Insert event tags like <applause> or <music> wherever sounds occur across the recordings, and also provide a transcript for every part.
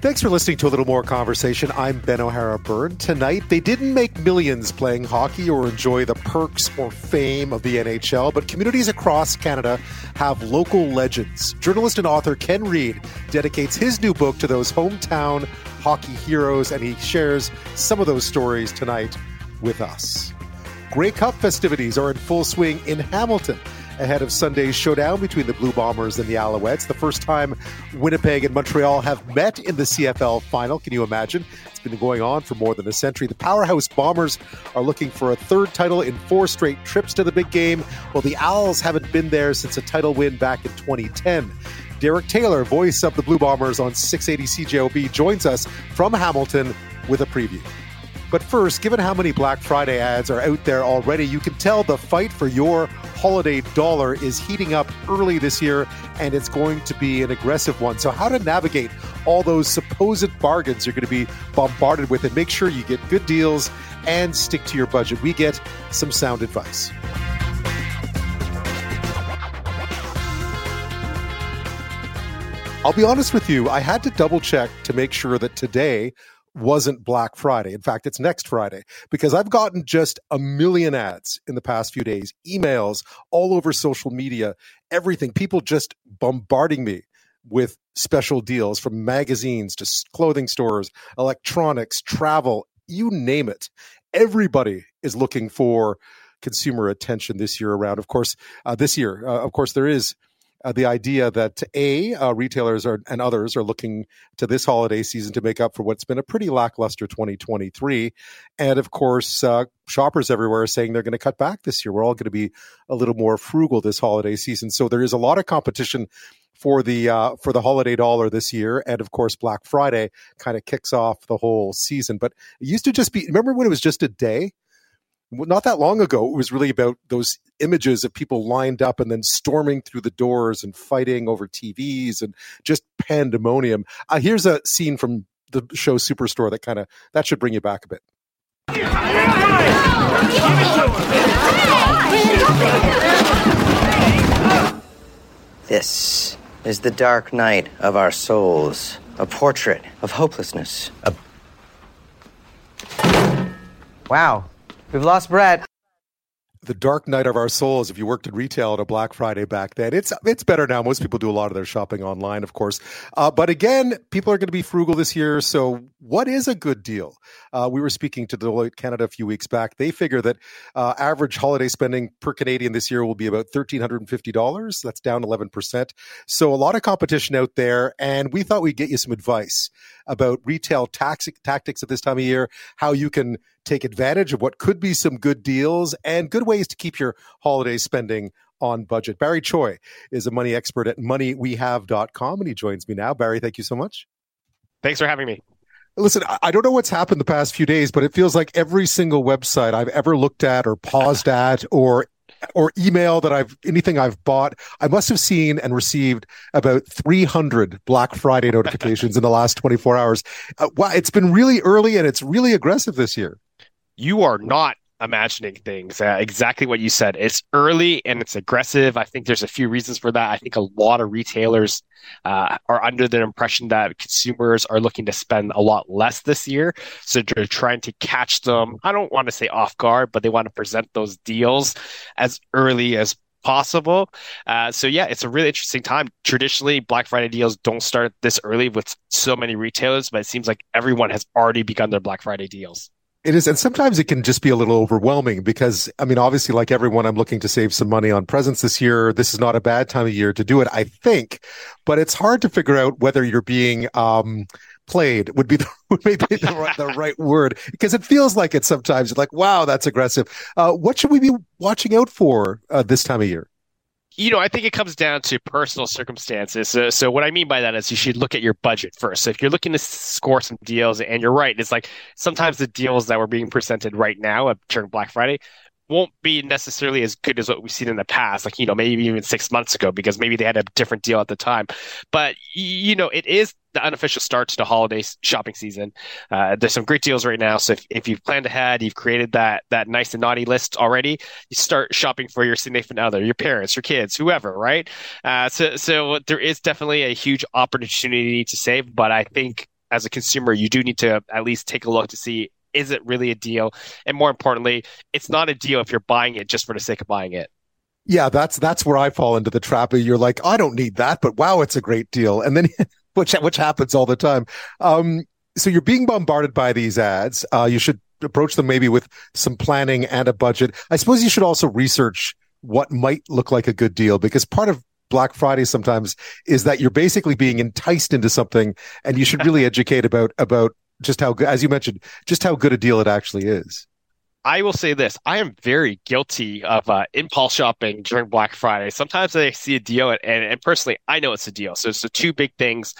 Thanks for listening to a little more conversation. I'm Ben O'Hara Byrne. Tonight, they didn't make millions playing hockey or enjoy the perks or fame of the NHL, but communities across Canada have local legends. Journalist and author Ken Reid dedicates his new book to those hometown hockey heroes, and he shares some of those stories tonight with us. Grey Cup festivities are in full swing in Hamilton ahead of Sunday's showdown between the Blue Bombers and the Alouettes. The first time Winnipeg and Montreal have met in the CFL final. Can you imagine? It's been going on for more than a century. The powerhouse Bombers are looking for a third title in four straight trips to the big game, while the Owls haven't been there since a title win back in 2010. Derek Taylor, voice of the Blue Bombers on 680 CJOB, joins us from Hamilton with a preview. But first, given how many Black Friday ads are out there already, you can tell the fight for your holiday dollar is heating up early this year, and it's going to be an aggressive one. So, how to navigate all those supposed bargains you're going to be bombarded with and make sure you get good deals and stick to your budget? We get some sound advice. I'll be honest with you, I had to double check to make sure that today wasn't Black Friday. In fact, it's next Friday because I've gotten just a million ads in the past few days, emails all over social media, everything. People just bombarding me with special deals from magazines to clothing stores, electronics, travel, you name it. Everybody is looking for consumer attention this year around. Of course, uh, this year, uh, of course, there is uh, the idea that a uh, retailers are, and others are looking to this holiday season to make up for what's been a pretty lackluster 2023, and of course, uh, shoppers everywhere are saying they're going to cut back this year. We're all going to be a little more frugal this holiday season, so there is a lot of competition for the uh, for the holiday dollar this year, and of course Black Friday kind of kicks off the whole season. But it used to just be remember when it was just a day not that long ago, it was really about those images of people lined up and then storming through the doors and fighting over TVs and just pandemonium. Uh, here's a scene from the show Superstore that kind of that should bring you back a bit. This is the dark night of our souls, a portrait of hopelessness. A... Wow, We've lost Brett. The dark night of our souls. If you worked in retail at a Black Friday back then, it's it's better now. Most people do a lot of their shopping online, of course. Uh, but again, people are going to be frugal this year. So, what is a good deal? Uh, we were speaking to Deloitte Canada a few weeks back. They figure that uh, average holiday spending per Canadian this year will be about thirteen hundred and fifty dollars. That's down eleven percent. So, a lot of competition out there, and we thought we'd get you some advice about retail tax- tactics at this time of year, how you can take advantage of what could be some good deals and good ways to keep your holiday spending on budget. Barry Choi is a money expert at moneywehave.com and he joins me now. Barry, thank you so much. Thanks for having me. Listen, I don't know what's happened the past few days, but it feels like every single website I've ever looked at or paused <laughs> at or or email that I've anything I've bought, I must have seen and received about 300 Black Friday <laughs> notifications in the last 24 hours. Uh, wow, it's been really early and it's really aggressive this year. You are not imagining things. Uh, exactly what you said. It's early and it's aggressive. I think there's a few reasons for that. I think a lot of retailers uh, are under the impression that consumers are looking to spend a lot less this year. So they're trying to catch them. I don't want to say off guard, but they want to present those deals as early as possible. Uh, so yeah, it's a really interesting time. Traditionally, Black Friday deals don't start this early with so many retailers, but it seems like everyone has already begun their Black Friday deals. It is. And sometimes it can just be a little overwhelming because, I mean, obviously, like everyone, I'm looking to save some money on presents this year. This is not a bad time of year to do it, I think, but it's hard to figure out whether you're being, um, played would be <laughs> the, maybe the, right, the <laughs> right word because it feels like it sometimes like, wow, that's aggressive. Uh, what should we be watching out for uh, this time of year? You know, I think it comes down to personal circumstances. So, so, what I mean by that is you should look at your budget first. So if you're looking to score some deals, and you're right, it's like sometimes the deals that were being presented right now uh, during Black Friday won't be necessarily as good as what we've seen in the past, like, you know, maybe even six months ago, because maybe they had a different deal at the time. But, you know, it is the unofficial start to the holiday shopping season. Uh, there's some great deals right now. So if, if you've planned ahead, you've created that, that nice and naughty list already, you start shopping for your significant other, your parents, your kids, whoever, right? Uh, so, so there is definitely a huge opportunity to save, but I think as a consumer, you do need to at least take a look to see is it really a deal, and more importantly, it's not a deal if you're buying it just for the sake of buying it. Yeah, that's that's where I fall into the trap. You're like, I don't need that, but wow, it's a great deal, and then <laughs> which which happens all the time. Um, so you're being bombarded by these ads. Uh, you should approach them maybe with some planning and a budget. I suppose you should also research what might look like a good deal because part of Black Friday sometimes is that you're basically being enticed into something and you should really <laughs> educate about about just how good as you mentioned just how good a deal it actually is. I will say this: I am very guilty of uh, impulse shopping during Black Friday. Sometimes I see a deal, and, and personally, I know it's a deal. So it's the two big things: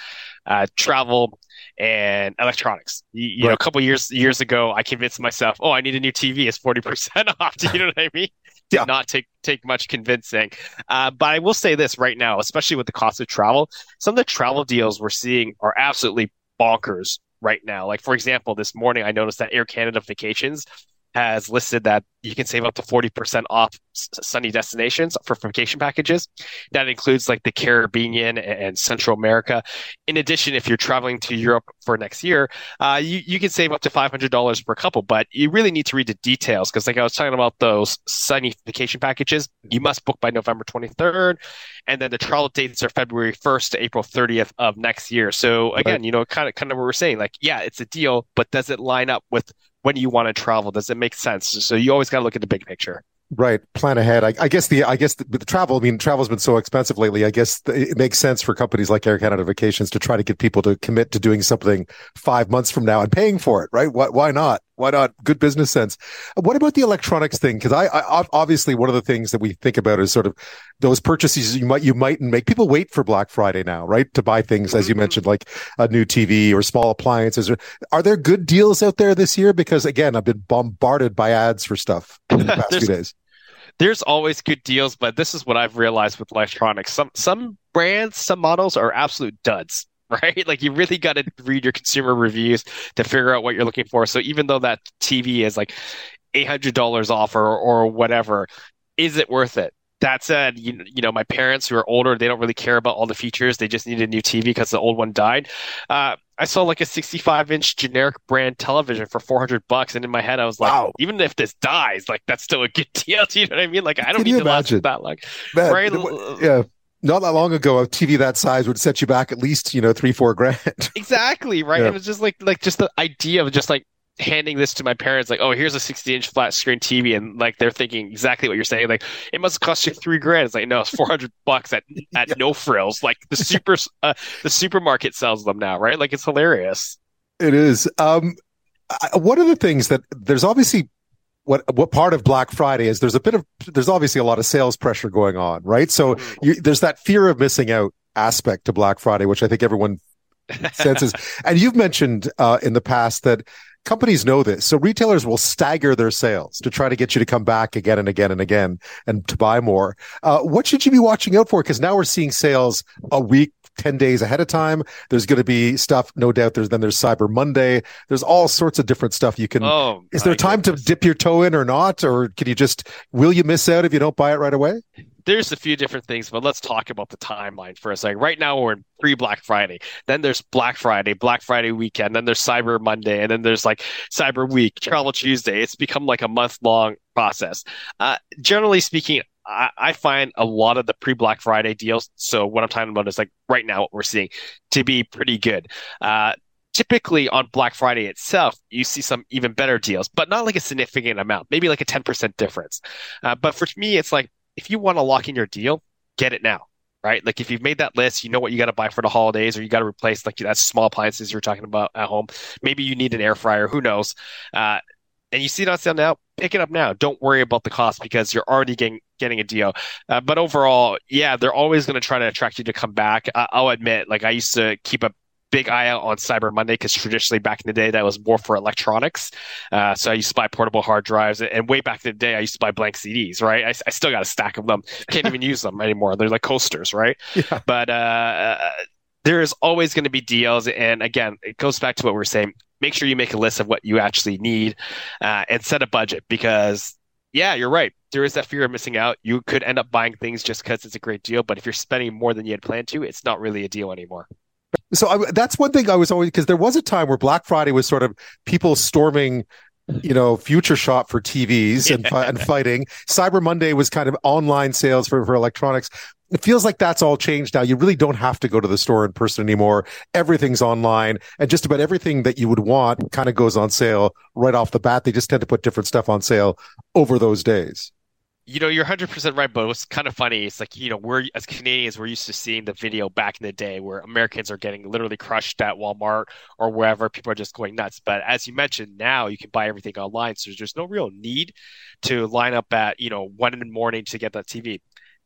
uh, travel and electronics. You, you right. know, a couple years years ago, I convinced myself, "Oh, I need a new TV. It's forty percent <laughs> off." Do you know what I mean? Did yeah. not take take much convincing. Uh, but I will say this right now, especially with the cost of travel, some of the travel deals we're seeing are absolutely bonkers right now. Like for example, this morning I noticed that Air Canada Vacations has listed that you can save up to 40% off sunny destinations for vacation packages. That includes like the Caribbean and Central America. In addition, if you're traveling to Europe for next year, uh, you, you can save up to $500 per couple, but you really need to read the details because like I was talking about those sunny vacation packages, you must book by November 23rd. And then the travel dates are February 1st to April 30th of next year. So again, right. you know, kind of, kind of what we're saying, like, yeah, it's a deal, but does it line up with when you want to travel? Does it make sense? So you always got to look at the big picture. Right. Plan ahead. I, I guess the, I guess the, the, travel, I mean, travel's been so expensive lately. I guess it makes sense for companies like Air Canada Vacations to try to get people to commit to doing something five months from now and paying for it, right? Why, why not? Why not? Good business sense. What about the electronics thing? Cause I, I, obviously one of the things that we think about is sort of those purchases you might, you mightn't make. People wait for Black Friday now, right? To buy things, as you mm-hmm. mentioned, like a new TV or small appliances. Are there good deals out there this year? Because again, I've been bombarded by ads for stuff in the past few days there's always good deals, but this is what I've realized with electronics. Some some brands, some models are absolute duds, <laughs> right? Like you really got to read your consumer reviews to figure out what you're looking for. So even though that TV is like eight hundred dollars off or or whatever, is it worth it? That said, you, you know, my parents who are older, they don't really care about all the features. They just need a new TV because the old one died. Uh, I saw like a 65 inch generic brand television for 400 bucks, and in my head I was like, wow. even if this dies, like that's still a good <laughs> deal. Do you know what I mean? Like I don't Can need to imagine? last that long, Man, right? Yeah. Not that long ago, a TV that size would set you back at least, you know, three, four grand. exactly, right? Yeah. And it's just like, like just the idea of just like handing this to my parents, like, oh, here's a 60 inch flat screen TV, and like they're thinking exactly what you're saying. Like, it must cost you three grand. It's like, no, it's 400 <laughs> bucks at <laughs> at yeah. no frills. Like the super uh, the supermarket sells them now, right? Like it's hilarious. It is. Um, I, one of the things that there's obviously what what part of Black Friday is there's a bit of there's obviously a lot of sales pressure going on, right? So mm. you, there's that fear of missing out aspect to Black Friday, which I think everyone senses. <laughs> and you've mentioned uh, in the past that companies know this. So retailers will stagger their sales to try to get you to come back again and again and again and to buy more. Uh, what should you be watching out for? Because now we're seeing sales a week, 10 days ahead of time. There's going to be stuff, no doubt. There's then there's Cyber Monday. There's all sorts of different stuff you can. Oh, is there time goodness. to dip your toe in or not? Or can you just, will you miss out if you don't buy it right away? there's a few different things, but let's talk about the timeline for a second. Right now, we're in pre Black Friday. Then there's Black Friday, Black Friday weekend. Then there's Cyber Monday, and then there's like Cyber Week, Travel Tuesday. It's become like a month long process. Uh, generally speaking, I, find a lot of the pre Black Friday deals. So what I'm talking about is like right now what we're seeing to be pretty good. Uh, typically on Black Friday itself, you see some even better deals, but not like a significant amount, maybe like a 10% difference. Uh, but for me, it's like if you want to lock in your deal, get it now, right? Like if you've made that list, you know what you got to buy for the holidays, or you got to replace like that small appliances you're talking about at home. Maybe you need an air fryer, who knows? Uh, and you see it on sale now, pick it up now. Don't worry about the cost because you're already getting getting a deal. Uh, but overall, yeah, they're always going to try to attract you to come back. I- will admit, like I used to keep a big eye out on Cyber Monday because traditionally back in the day that was more for electronics. Uh, so I used to buy portable hard drives, and way back in the day I used to buy blank CDs. Right, I, I still got a stack of them. Can't even use them anymore. They're like coasters, right? <laughs> Yeah. But uh, there is always going to be deals, and again, it goes back to what we we're saying. Make sure you make a list of what you actually need, uh, and set a budget because yeah, you're right. There is that fear of missing out. You could end up buying things just because it's a great deal, but if you're spending more than you had planned to, it's not really a deal anymore. So I, that's one thing I was always because there was a time where Black Friday was sort of people storming you know, future shop for TVs and, and <laughs> fighting. Cyber Monday was kind of online sales for, for electronics. It feels like that's all changed now. You really don't have to go to the store in person anymore. Everything's online and just about everything that you would want kind of goes on sale right off the bat. They just tend to put different stuff on sale over those days you know, you're 100% right, but what's kind of funny is like, you know, we're as Canadians, we're used to seeing the video back in the day where Americans are getting literally crushed at Walmart or wherever. People are just going nuts. But as you mentioned, now you can buy everything online. So there's no real need to line up at, you know, one in the morning to get that TV.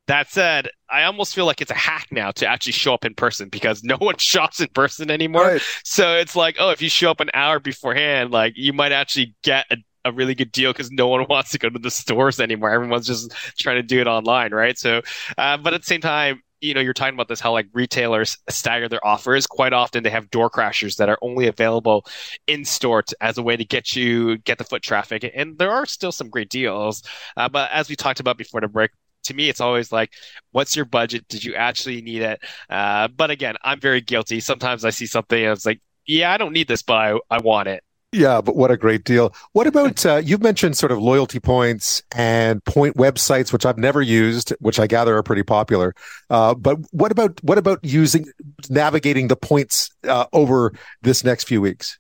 That said, I almost feel like it's a hack now to actually show up in person because no one <laughs> shops in person anymore. Right. So it's like, oh, if you show up an hour beforehand, like you might actually get a a really good deal because no one <laughs> wants to go to the stores anymore. Everyone's just trying to do it online, right? So, uh, but at the same time, you know, you're talking about this how like retailers stagger their offers. Quite often, they have door crashers that are only available in store to, as a way to get you get the foot traffic. And there are still some great deals, uh, but as we talked about before the break, to me, it's always like, what's your budget? Did you actually need it? Uh, but again, I'm very guilty. Sometimes I see something and it's like, yeah, I don't need this, but I, I want it. Yeah, but what a great deal. What about, uh, you've mentioned sort of loyalty points and point websites, which I've never used, which I gather are pretty popular. Uh, but what about, what about using, navigating the points, uh, over this next few weeks?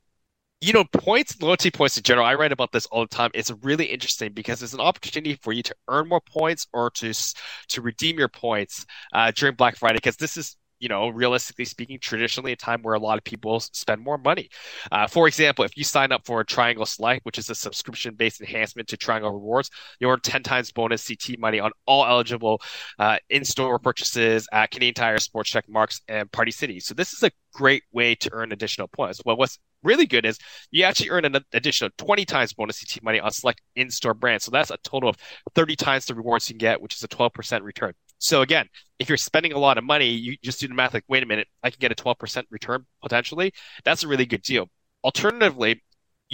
You know, points, loyalty points in general, I write about this all the time. It's really interesting because it's an opportunity for you to earn more points or to to redeem your points uh, during Black Friday because this is you know, realistically speaking, traditionally a time where a lot of people spend more money. Uh, for example, if you sign up for Triangle Select, which is a subscription based enhancement to Triangle Rewards, you earn 10 times bonus CT money on all eligible uh, in store purchases at Canadian Tire, Sports Check Mark's, and Party City. So this is a great way to earn additional points. Well, what's really good is you actually earn an additional 20 times bonus CT money on select in-store brands. So that's a total of 30 times the rewards you can get, which is a 12% return. So again, if you're spending a lot of money, you just do the math like, wait a minute, I can get a 12% return potentially. That's a really good deal. Alternatively,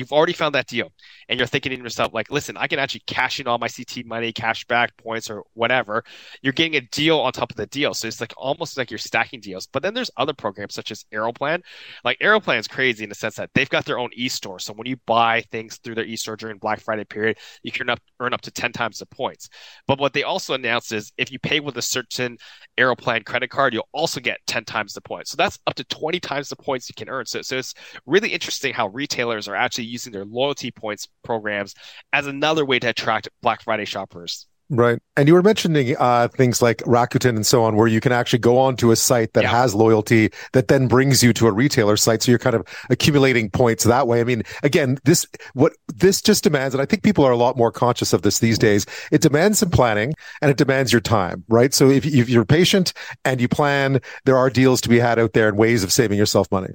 you've already found that deal. And you're thinking to yourself like listen i can actually cash in all my ct money cash back points or whatever. You're getting a deal on top of the deal. So it's like almost like you're stacking deals. But then there's other programs such as aeroplan. Like aeroplan is crazy in the sense that they've got their own e-store. So when you buy things through their e-store during black friday period you can up, earn up to 10 times the points. But what they also announced is if you pay with a certain aeroplan credit card you'll also get 10 times the points. So that's up to 20 times the points you can earn. So, so it's really interesting how retailers are actually using their loyalty points programs as another way to attract Black Friday shoppers. Right. And you were mentioning uh, things like Rakuten and so on, where you can actually go onto a site that yeah. has loyalty that then brings you to a retailer site. So you're kind of accumulating points that way. I mean, again, this, what this just demands, and I think people are a lot more conscious of this these days. It demands some planning and it demands your time, right? So if, if you're patient and you plan, there are deals to be had out there and ways of saving yourself money.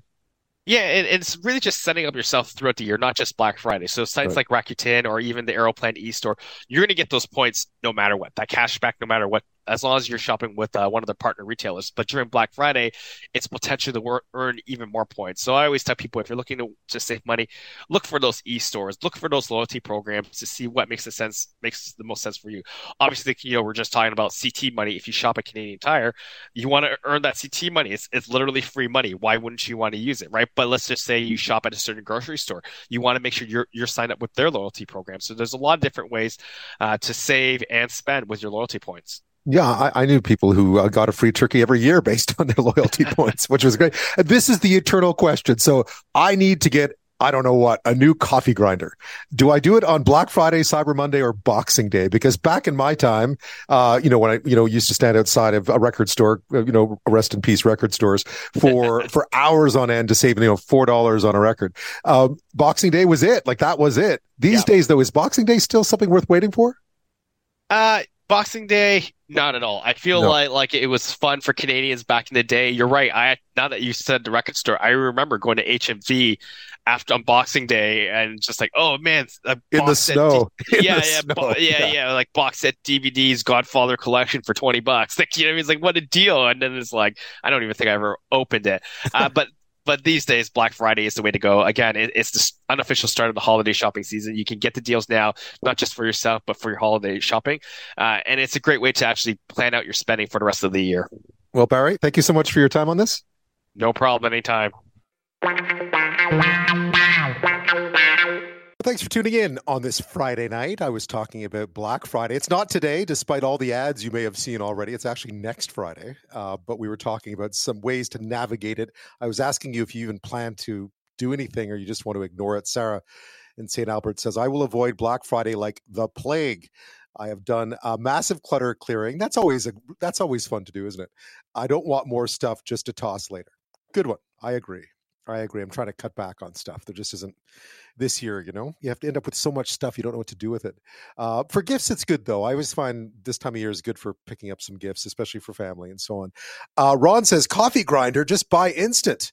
Yeah, and, it's really just setting up yourself throughout the year, not just Black Friday. So sites right. like Rakuten or even the Aeroplan e-store, you're going to get those points no matter what. That cash back no matter what as long as you're shopping with uh, one of the partner retailers. But during Black Friday, it's potentially to earn even more points. So I always tell people if you're looking to, to save money, look for those e-stores, look for those loyalty programs to see what makes the sense makes the most sense for you. Obviously, you know we're just talking about CT money. If you shop at Canadian Tire, you want to earn that CT money. It's it's literally free money. Why wouldn't you want to use it, right? But let's just say you shop at a certain grocery store, you want to make sure you're you're signed up with their loyalty program. So there's a lot of different ways uh, to save and spend with your loyalty points. Yeah, I, I, knew people who uh, got a free turkey every year based on their loyalty <laughs> points, which was great. And this is the eternal question. So I need to get, I don't know what, a new coffee grinder. Do I do it on Black Friday, Cyber Monday, or Boxing Day? Because back in my time, uh, you know, when I, you know, used to stand outside of a record store, uh, you know, rest in peace record stores <laughs> for, for hours on end to save, you know, $4 on a record. Um, Boxing Day was it. Like that was it. These yeah. days though, is Boxing Day still something worth waiting for? Uh, Boxing Day, not at all. I feel no. like like it was fun for Canadians back in the day. You're right. I now that you said the record store, I remember going to HMV after on Boxing Day and just like, oh man, in the snow. D- <laughs> yeah, yeah, snow. Bo- yeah, yeah, yeah, like box set DVDs, Godfather collection for twenty bucks. <laughs> Like you know, it's like what a deal. And then it's like, I don't even think I ever opened it. Uh, but but these days, Black Friday is the way to go. Again, it, it's the unofficial start of the holiday shopping season. You can get the deals now, not just for yourself, but for your holiday shopping. Uh, and it's a great way to actually plan out your spending for the rest of the year. Well, Barry, thank you so much for your time on this. No problem. Anytime. Thanks for tuning in on this Friday night. I was talking about Black Friday. It's not today, despite all the ads you may have seen already. It's actually next Friday. Uh, but we were talking about some ways to navigate it. I was asking you if you even plan to do anything or you just want to ignore it. Sarah in St. Albert says, I will avoid Black Friday like the plague. I have done a massive clutter clearing. That's always a, that's always fun to do, isn't it? I don't want more stuff just to toss later. Good one. I agree. I agree. I'm trying to cut back on stuff. There just isn't this year, you know? You have to end up with so much stuff you don't know what to do with it. Uh, for gifts, it's good though. I always find this time of year is good for picking up some gifts, especially for family and so on. Uh, Ron says, coffee grinder, just buy instant.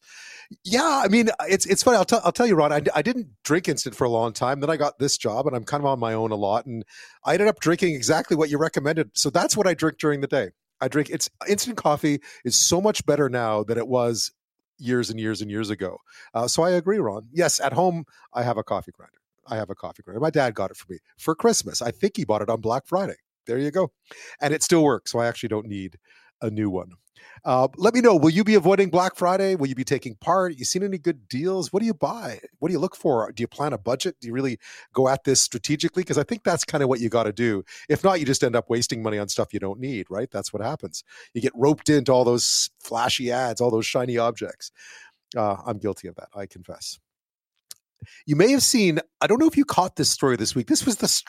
Yeah, I mean, it's it's funny. I'll, t- I'll tell you, Ron, I, I didn't drink instant for a long time. Then I got this job and I'm kind of on my own a lot. And I ended up drinking exactly what you recommended. So that's what I drink during the day. I drink it's instant coffee is so much better now than it was years and years and years ago. Uh, so I agree, Ron. Yes, at home I have a coffee grinder. I have a coffee grinder. My dad got it for me for Christmas. I think he bought it on Black Friday. There you go, and it still works. So I actually don't need a new one. Uh, let me know. Will you be avoiding Black Friday? Will you be taking part? You seen any good deals? What do you buy? What do you look for? Do you plan a budget? Do you really go at this strategically? Because I think that's kind of what you got to do. If not, you just end up wasting money on stuff you don't need, right? That's what happens. You get roped into all those flashy ads, all those shiny objects. Uh, I'm guilty of that. I confess. You may have seen. I don't know if you caught this story this week. This was the.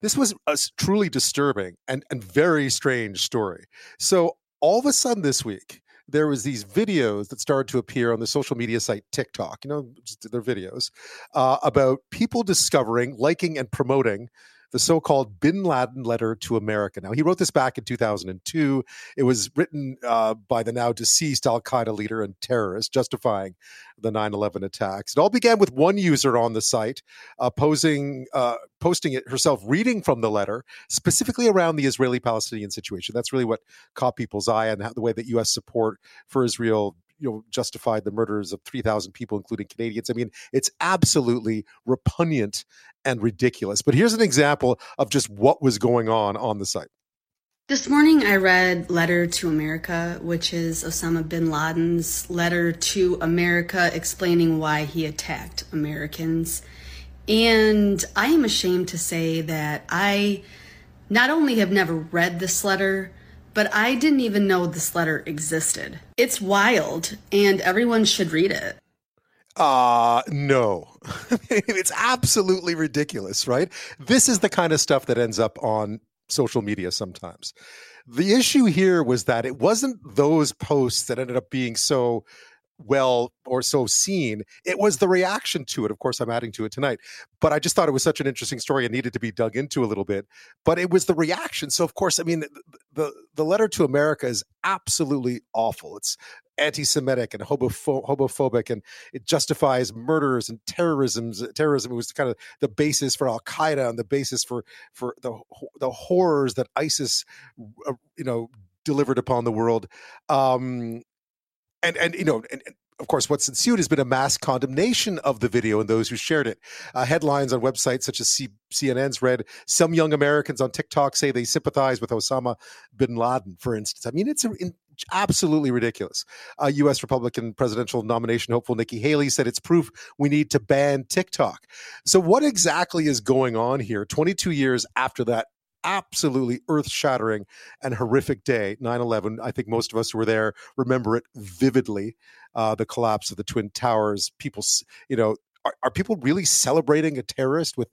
This was a truly disturbing and, and very strange story. So all of a sudden this week, there was these videos that started to appear on the social media site TikTok. You know, their videos uh, about people discovering, liking, and promoting the so called Bin Laden letter to America. Now, he wrote this back in 2002. It was written uh, by the now deceased Al Qaeda leader and terrorist, justifying the 9 11 attacks. It all began with one user on the site uh, posing, uh, posting it herself, reading from the letter, specifically around the Israeli Palestinian situation. That's really what caught people's eye and the way that U.S. support for Israel you know justified the murders of 3000 people including Canadians. I mean, it's absolutely repugnant and ridiculous. But here's an example of just what was going on on the site. This morning I read Letter to America, which is Osama bin Laden's letter to America explaining why he attacked Americans. And I am ashamed to say that I not only have never read this letter, but I didn't even know this letter existed. It's wild, and everyone should read it. Uh, no. <laughs> it's absolutely ridiculous, right? This is the kind of stuff that ends up on social media sometimes. The issue here was that it wasn't those posts that ended up being so well or so seen. It was the reaction to it. Of course, I'm adding to it tonight, but I just thought it was such an interesting story and needed to be dug into a little bit. But it was the reaction. So, of course, I mean, the the letter to America is absolutely awful. It's anti-Semitic and homopho- homophobic, and it justifies murders and terrorism. Terrorism was kind of the basis for Al Qaeda and the basis for for the the horrors that ISIS, uh, you know, delivered upon the world. Um, and and you know and, and of course, what's ensued has been a mass condemnation of the video and those who shared it. Uh, headlines on websites such as C- CNN's read, Some young Americans on TikTok say they sympathize with Osama bin Laden, for instance. I mean, it's a, in, absolutely ridiculous. Uh, U.S. Republican presidential nomination hopeful Nikki Haley said it's proof we need to ban TikTok. So, what exactly is going on here 22 years after that absolutely earth shattering and horrific day, 9 11. I think most of us who were there remember it vividly. Uh, the collapse of the Twin Towers. People, you know, are, are people really celebrating a terrorist with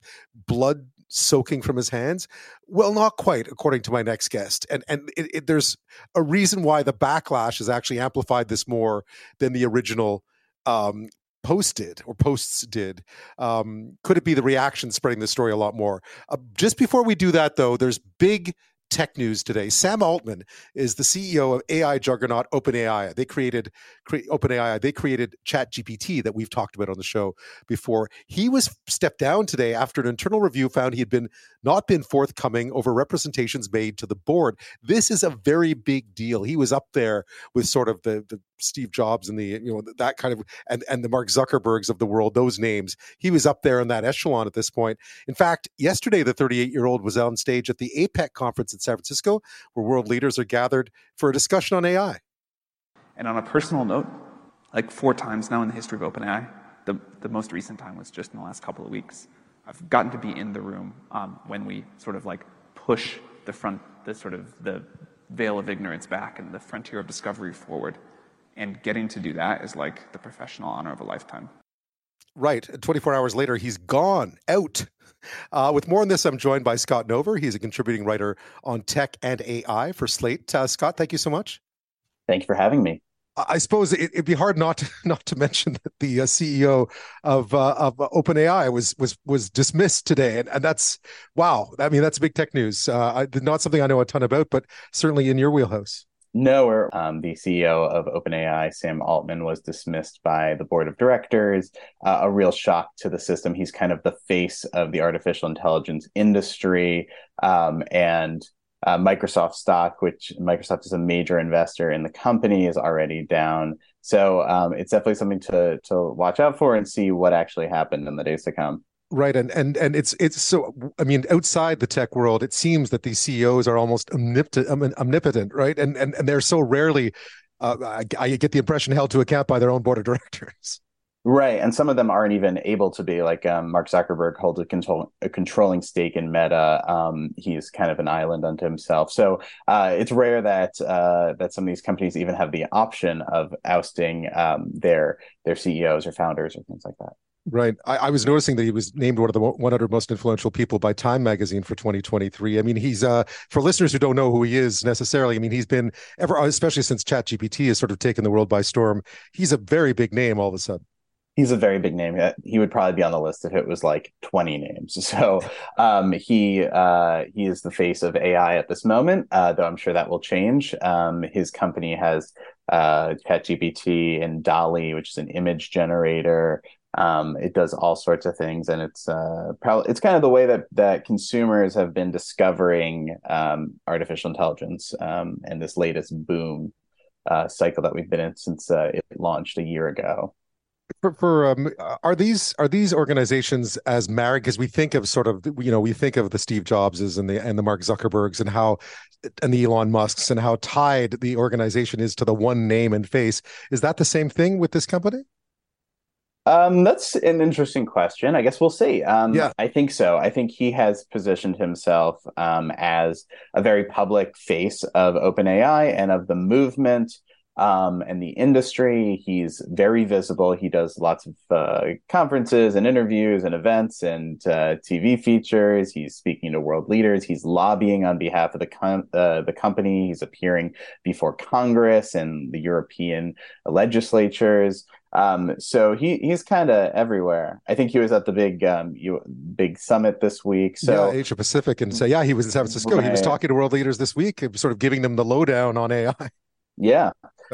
blood soaking from his hands? Well, not quite, according to my next guest. And and it, it, there's a reason why the backlash has actually amplified this more than the original um, posted or posts did. Um, could it be the reaction spreading the story a lot more? Uh, just before we do that, though, there's big tech news today. Sam Altman is the CEO of AI juggernaut OpenAI. They created cre- OpenAI. They created ChatGPT that we've talked about on the show before. He was stepped down today after an internal review found he had been not been forthcoming over representations made to the board. This is a very big deal. He was up there with sort of the, the Steve Jobs and the you know that kind of and and the Mark Zuckerbergs of the world. Those names. He was up there in that echelon at this point. In fact, yesterday the 38 year old was on stage at the APEC conference in San Francisco, where world leaders are gathered for a discussion on AI. And on a personal note, like four times now in the history of OpenAI. The, the most recent time was just in the last couple of weeks. I've gotten to be in the room um, when we sort of like push the front, the sort of the veil of ignorance back and the frontier of discovery forward. And getting to do that is like the professional honor of a lifetime. Right. 24 hours later, he's gone, out. Uh, with more on this, I'm joined by Scott Nover. He's a contributing writer on tech and AI for Slate. Uh, Scott, thank you so much. Thank you for having me. I suppose it, would be hard not to, <laughs> not to mention that the uh, CEO of uh, of OpenAI was was was dismissed today, and, and that's wow. I mean, that's big tech news. Uh, not something I know a ton about, but certainly in your wheelhouse. No, um, the CEO of OpenAI, Sam Altman, was dismissed by the board of directors. Uh, a real shock to the system. He's kind of the face of the artificial intelligence industry, um, and uh, Microsoft stock, which Microsoft is a major investor in the company, is already down. So um, it's definitely something to to watch out for and see what actually happened in the days to come. Right, and and and it's it's so. I mean, outside the tech world, it seems that these CEOs are almost omnipotent, omnipotent right? And and and they're so rarely. Uh, I, I get the impression held to account by their own board of <laughs> directors. Right, and some of them aren't even able to be. Like um, Mark Zuckerberg holds a, control, a controlling stake in Meta. Um, he's kind of an island unto himself. So uh, it's rare that uh, that some of these companies even have the option of ousting um, their their CEOs or founders or things like that. Right. I, I, was noticing that he was named one of the 100 most influential people by Time Magazine for 2023. I mean, he's uh, for listeners who don't know who he is necessarily. I mean, he's been ever, especially since ChatGPT has sort of taken the world by storm. He's a very big name all of a sudden. He's a very big name. He would probably be on the list if it was like 20 names. <laughs> So um, he uh, he is the face of AI at this moment, uh, though I'm sure that will change. Um, his company has uh, ChatGPT and DALL-E, which is an image generator. Um, it does all sorts of things, and it's uh, probably it's kind of the way that that consumers have been discovering um, artificial intelligence um, and this latest boom uh, cycle that we've been in since uh, it launched a year ago. For, for um, are these are these organizations as married? Because we think of sort of you know we think of the Steve Jobses and the and the Mark Zuckerbergs and how and the Elon Musks and how tied the organization is to the one name and face. Is that the same thing with this company? Um, that's an interesting question. I guess we'll see. Um, yeah, I think so. I think he has positioned himself um, as a very public face of OpenAI and of the movement um, and the industry. He's very visible. He does lots of uh, conferences and interviews and events and uh, TV features. He's speaking to world leaders. He's lobbying on behalf of the com- uh, the company. He's appearing before Congress and the European legislatures. Um, so he he's kind of everywhere. I think he was at the big um, you, big summit this week. So yeah, Asia Pacific, and so yeah, he was in San Francisco. Right. He was talking to world leaders this week, sort of giving them the lowdown on AI. Yeah.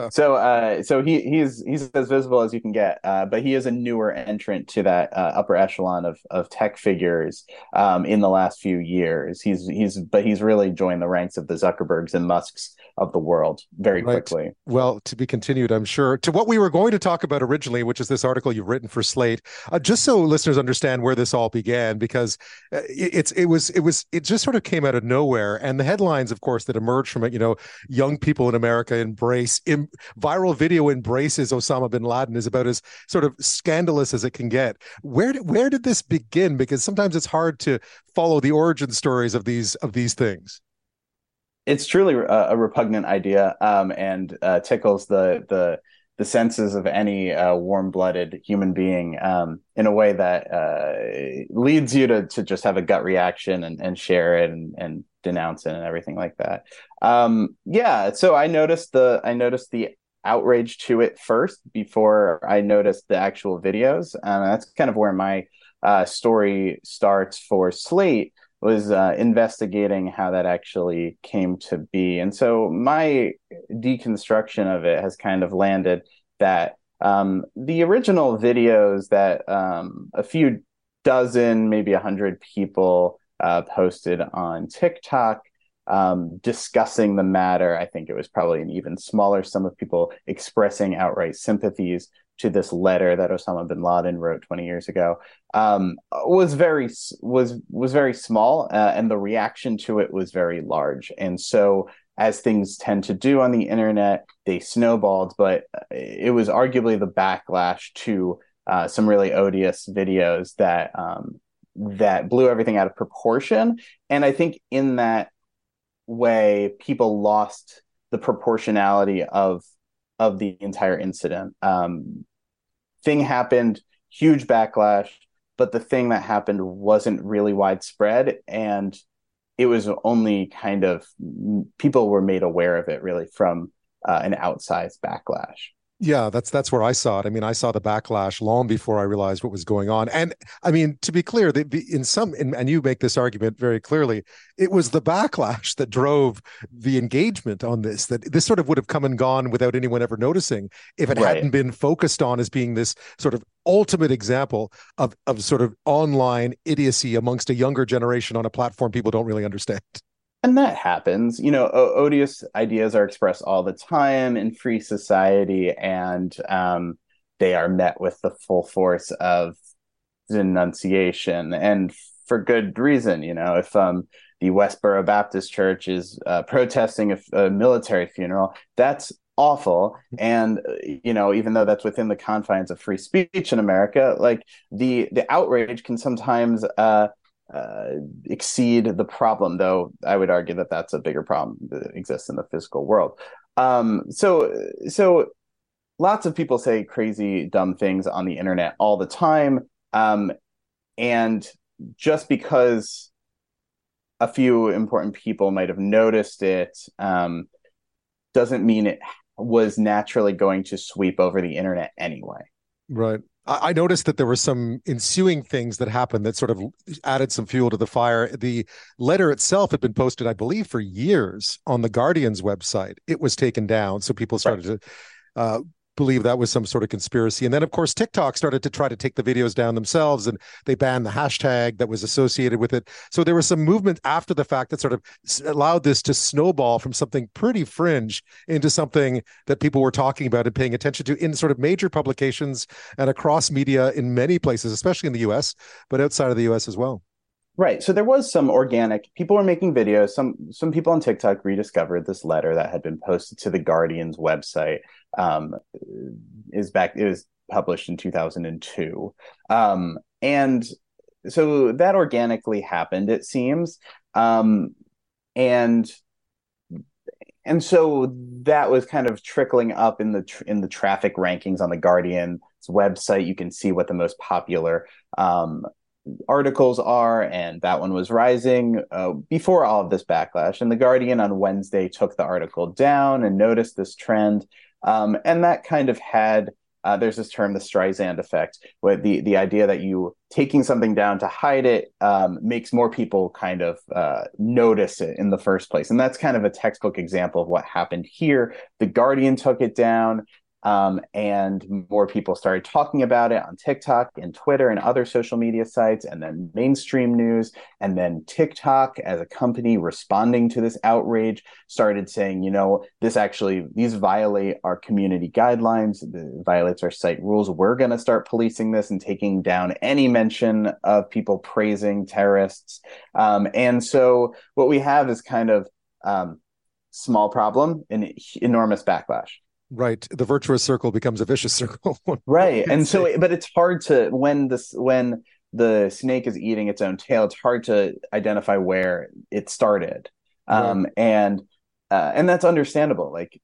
So uh, so he he's he's as visible as you can get, uh, but he is a newer entrant to that uh, upper echelon of of tech figures um, in the last few years. He's he's but he's really joined the ranks of the Zuckerbergs and Musks of the world very right. quickly. Well, to be continued, I'm sure. To what we were going to talk about originally, which is this article you've written for Slate, uh, just so listeners understand where this all began, because uh, it, it's it was it was it just sort of came out of nowhere, and the headlines, of course, that emerged from it, you know, young people in America embrace Im- viral video embraces Osama bin Laden is about as sort of scandalous as it can get. Where did, where did this begin? Because sometimes it's hard to follow the origin stories of these of these things it's truly a, a repugnant idea um, and uh, tickles the the the senses of any uh, warm-blooded human being um, in a way that uh, leads you to to just have a gut reaction and, and share it and, and denounce it and everything like that. Um, yeah, so I noticed the I noticed the outrage to it first before I noticed the actual videos. Um, that's kind of where my uh, story starts for Slate was uh, investigating how that actually came to be. And so my deconstruction of it has kind of landed that um, the original videos that um, a few dozen, maybe a hundred people uh, posted on TikTok um, discussing the matter. I think it was probably an even smaller sum of people expressing outright sympathies to this letter that Osama bin Laden wrote 20 years ago um, was very was was very small, uh, and the reaction to it was very large. And so as things tend to do on the internet, they snowballed, but it was arguably the backlash to uh, some really odious videos that um, that blew everything out of proportion. And I think in that way, people lost the proportionality of of the entire incident. Um, thing happened, huge backlash, but the thing that happened wasn't really widespread, and it was only kind of people were made aware of it really from uh, an outsized backlash. Yeah, that's that's where I saw it. I mean, I saw the backlash long before I realized what was going on. And I mean, to be clear, the, in some, in, and you make this argument very clearly, it was the backlash that drove the engagement on this. That this sort of would have come and gone without anyone ever noticing if it right. hadn't been focused on as being this sort of ultimate example of of sort of online idiocy amongst a younger generation on a platform people don't really understand and that happens. You know o- odious ideas are expressed all the time in free society and um, they are met with the full force of denunciation. And for good reason you know if um, the westboro baptist church is uh, protesting a, a military funeral that's awful. And you know even though that's within the confines of free speech in america like the the outrage can sometimes uh uh, exceed the problem, though I would argue that that's a bigger problem that exists in the physical world. Um, so, so lots of people say crazy, dumb things on the internet all the time, um, and just because a few important people might have noticed it um, doesn't mean it was naturally going to sweep over the internet anyway. Right. I noticed that there were some ensuing things that happened that sort of added some fuel to the fire. The letter itself had been posted, I believe, for years on the Guardian's website. It was taken down, so people started right. to uh, believe that was some sort of conspiracy. And then, of course, TikTok started to try to take the videos down themselves and they banned the hashtag that was associated with it. So there was some movement after the fact that sort of allowed this to snowball from something pretty fringe into something that people were talking about and paying attention to in sort of major publications and across media in many places, especially in the US, but outside of the US as well. Right. So there was some organic. People were making videos. Some some people on TikTok rediscovered this letter that had been posted to the Guardian's website. Um, is back. It was published in 2002. Um, and so that organically happened. It seems. Um, and and so that was kind of trickling up in the tr- in the traffic rankings on the Guardian's website. You can see what the most popular um, articles are, and that one was rising uh, before all of this backlash. And the Guardian on Wednesday took the article down and noticed this trend, um, and that kind of had. Uh, there's this term, the Streisand effect, where the the idea that you taking something down to hide it um, makes more people kind of uh, notice it in the first place, and that's kind of a textbook example of what happened here. The Guardian took it down. Um, and more people started talking about it on TikTok and Twitter and other social media sites, and then mainstream news. And then TikTok, as a company responding to this outrage, started saying, you know, this actually, these violate our community guidelines, violates our site rules. We're going to start policing this and taking down any mention of people praising terrorists. Um, and so what we have is kind of um, small problem and enormous backlash right the virtuous circle becomes a vicious <laughs> circle. <laughs> Right and so but it's hard to when this when the snake is eating its own tail it's hard to identify where it started. Um and uh, and that's understandable like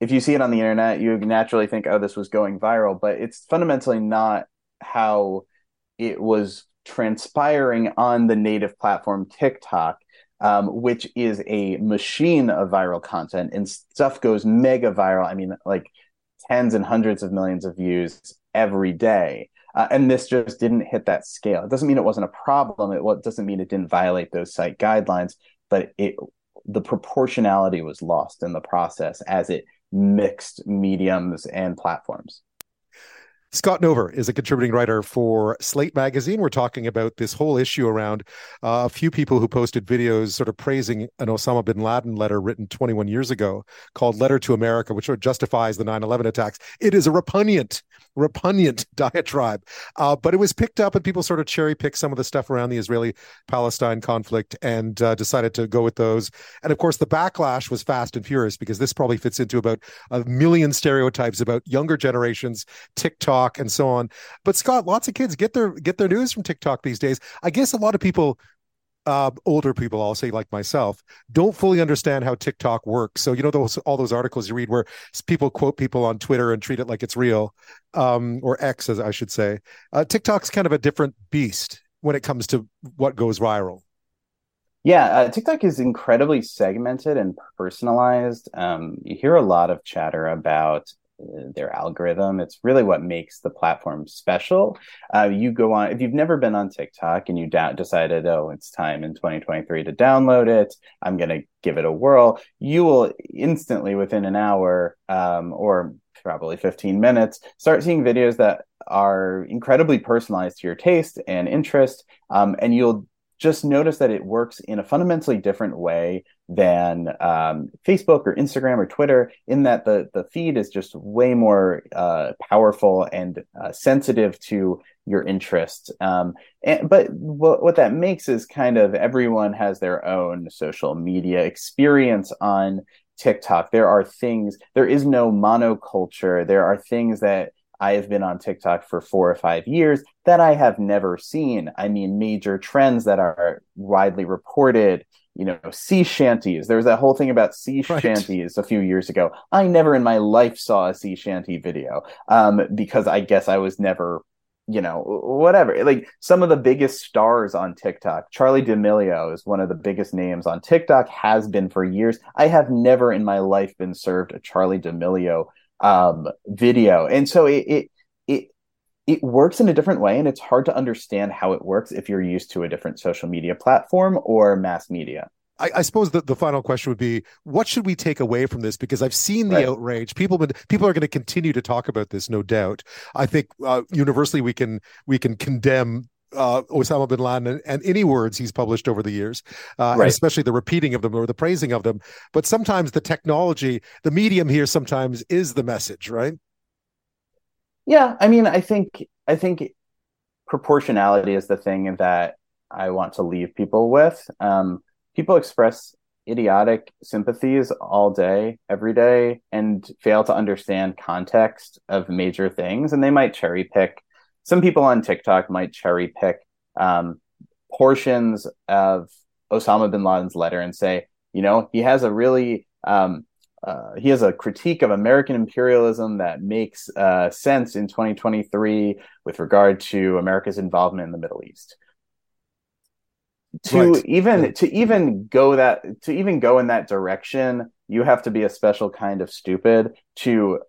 if you see it on the internet you naturally think oh this was going viral but it's fundamentally not how it was transpiring on the native platform TikTok um, which is a machine of viral content, and stuff goes mega viral. I mean, like tens and hundreds of millions of views every day. Uh, and this just didn't hit that scale. It doesn't mean it wasn't a problem. It doesn't mean it didn't violate those site guidelines, but it the proportionality was lost in the process as it mixed mediums and platforms. Scott Nover is a contributing writer for Slate Magazine. We're talking about this whole issue around uh, a few people who posted videos sort of praising an Osama bin Laden letter written 21 years ago called Letter to America, which justifies the 9 11 attacks. It is a repugnant repugnant <laughs> diatribe. Uh, but it was picked up, and people sort of cherry picked some of the stuff around the Israeli Palestine conflict and uh, decided to go with those. And of course, the backlash was fast and furious because this probably fits into about a million stereotypes about younger generations, TikTok, and so on. But Scott, lots of kids get their get their news from TikTok these days. I guess a lot of people uh, older people, I'll say like myself, don't fully understand how TikTok works. So you know those all those articles you read where people quote people on Twitter and treat it like it's real, um, or X as I should say. Uh, TikTok's kind of a different beast when it comes to what goes viral. Yeah, uh, TikTok is incredibly segmented and personalized. Um, you hear a lot of chatter about their algorithm. It's really what makes the platform special. Uh, you go on, if you've never been on TikTok and you da- decided, oh, it's time in 2023 to download it, I'm going to give it a whirl, you will instantly, within an hour um, or probably 15 minutes, start seeing videos that are incredibly personalized to your taste and interest. Um, and you'll just notice that it works in a fundamentally different way than um, Facebook or Instagram or Twitter, in that the the feed is just way more uh, powerful and uh, sensitive to your interests. Um, and, but what, what that makes is kind of everyone has their own social media experience on TikTok. There are things. There is no monoculture. There are things that I have been on TikTok for four or five years that I have never seen. I mean, major trends that are widely reported, you know, sea shanties. There was that whole thing about sea right. shanties a few years ago. I never in my life saw a sea shanty video um, because I guess I was never, you know, whatever. Like some of the biggest stars on TikTok, Charli D'Amelio is one of the biggest names on TikTok, has been for years. I have never in my life been served a Charli D'Amelio um, video, and so it, it it it works in a different way, and it's hard to understand how it works if you're used to a different social media platform or mass media. I, I, suppose that the final question would be, what should we take away from this? Because I've seen the right. outrage. People, been, people are going to continue to talk about this, no doubt. I think uh, universally we can we can condemn uh, Osama bin Laden and, and, any words he's published over the years, uh, right. especially the repeating of them or the praising of them. But sometimes the technology, the medium here, sometimes is the message, right? Yeah, I mean, I think I think proportionality is the thing that I want to leave people with. Um, people express idiotic sympathies all day, every day, and fail to understand context of major things, and they might cherry pick some people on TikTok might cherry pick um, portions of Osama bin Laden's letter and say, you know, he has a really um, uh, he has a critique of American imperialism that makes uh, sense in 2023 with regard to America's involvement in the Middle East. To right. even to even go that to even go in that direction, you have to be a special kind of stupid to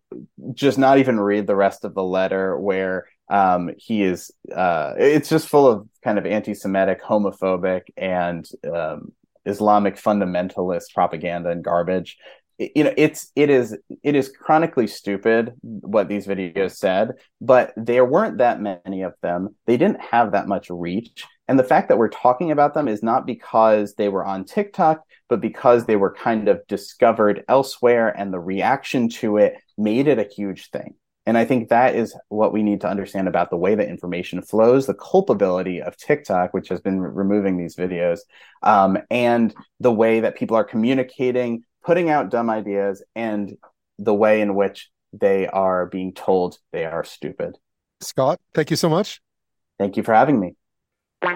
just not even read the rest of the letter where um, he is uh, it's just full of kind of anti-semitic homophobic and um, islamic fundamentalist propaganda and garbage you know it's it is it is chronically stupid what these videos said but there weren't that many of them they didn't have that much reach and the fact that we're talking about them is not because they were on TikTok, but because they were kind of discovered elsewhere and the reaction to it made it a huge thing. And I think that is what we need to understand about the way that information flows, the culpability of TikTok, which has been re- removing these videos, um, and the way that people are communicating, putting out dumb ideas, and the way in which they are being told they are stupid. Scott, thank you so much. Thank you for having me. We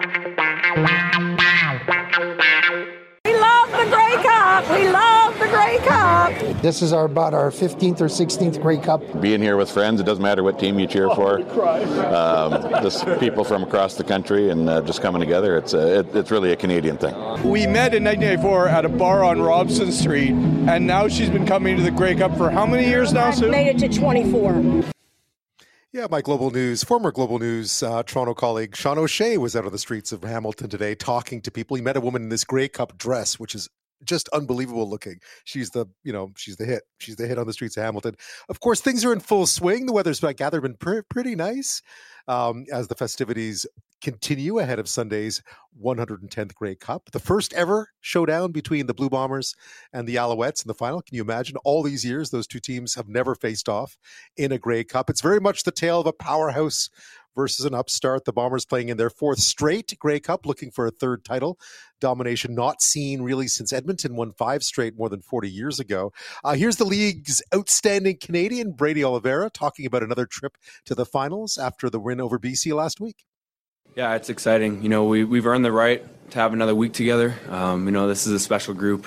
love the Grey Cup. This is our, about our 15th or 16th Grey Cup. Being here with friends, it doesn't matter what team you cheer for. Um, just people from across the country and uh, just coming together. It's a, it, it's really a Canadian thing. We met in 1994 at a bar on Robson Street, and now she's been coming to the Grey Cup for how many years now, Sue? Made it to 24. Yeah, my Global News, former Global News uh, Toronto colleague Sean O'Shea was out on the streets of Hamilton today talking to people. He met a woman in this Grey Cup dress, which is just unbelievable looking. She's the, you know, she's the hit. She's the hit on the streets of Hamilton. Of course, things are in full swing. The weather's, I gather, been pr- pretty nice um, as the festivities continue ahead of Sunday's 110th Grey Cup. The first ever showdown between the Blue Bombers and the Alouettes in the final. Can you imagine? All these years, those two teams have never faced off in a Grey Cup. It's very much the tale of a powerhouse versus an upstart. The Bombers playing in their fourth straight Grey Cup, looking for a third title. Domination not seen really since Edmonton won five straight more than 40 years ago. Uh, here's the league's outstanding Canadian, Brady Oliveira, talking about another trip to the finals after the win over BC last week. Yeah, it's exciting. You know, we, we've earned the right to have another week together. Um, you know, this is a special group,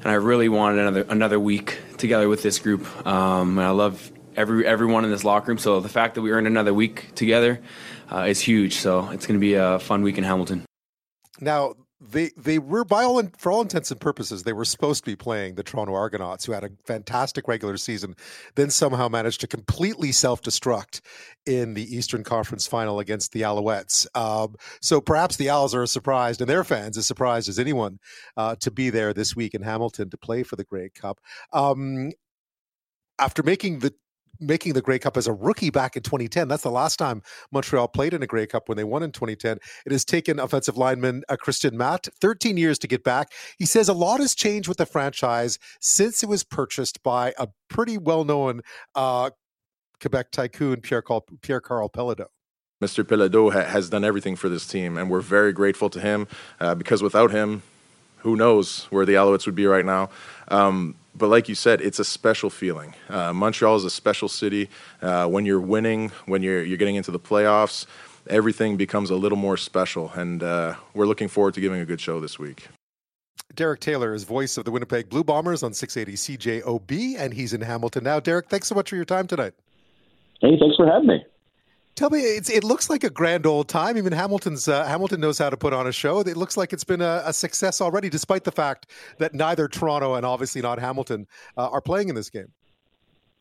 and I really wanted another another week together with this group. Um, and I love every everyone in this locker room. So the fact that we earned another week together uh, is huge. So it's going to be a fun week in Hamilton. Now they they were by all for all intents and purposes they were supposed to be playing the Toronto Argonauts, who had a fantastic regular season, then somehow managed to completely self destruct in the Eastern Conference Final against the Alouettes. Um, so perhaps the Owls are as surprised, and their fans as surprised as anyone uh, to be there this week in Hamilton to play for the Grey Cup. Um, after making the making the Grey Cup as a rookie back in 2010. That's the last time Montreal played in a Grey Cup when they won in 2010. It has taken offensive lineman uh, Christian Matte 13 years to get back. He says a lot has changed with the franchise since it was purchased by a pretty well known uh, Quebec tycoon, Pierre Karl, Pierre. Mr. Péladeau ha- has done everything for this team, and we're very grateful to him uh, because without him, who knows where the Alouettes would be right now. Um, but like you said, it's a special feeling. Uh, Montreal is a special city. Uh, when you're winning, when you're you're getting into the playoffs, everything becomes a little more special, and uh, we're looking forward to giving a good show this week. Derek Taylor is voice of the Winnipeg Blue Bombers on 680 CJOB, and he's in Hamilton now. Derek, thanks so much for your time tonight. Hey, thanks for having me. Tell me, it looks like a grand old time. Even Hamilton's uh, Hamilton knows how to put on a show. It looks like it's been a, a, success already, despite the fact that neither Toronto and obviously not Hamilton uh, are playing in this game.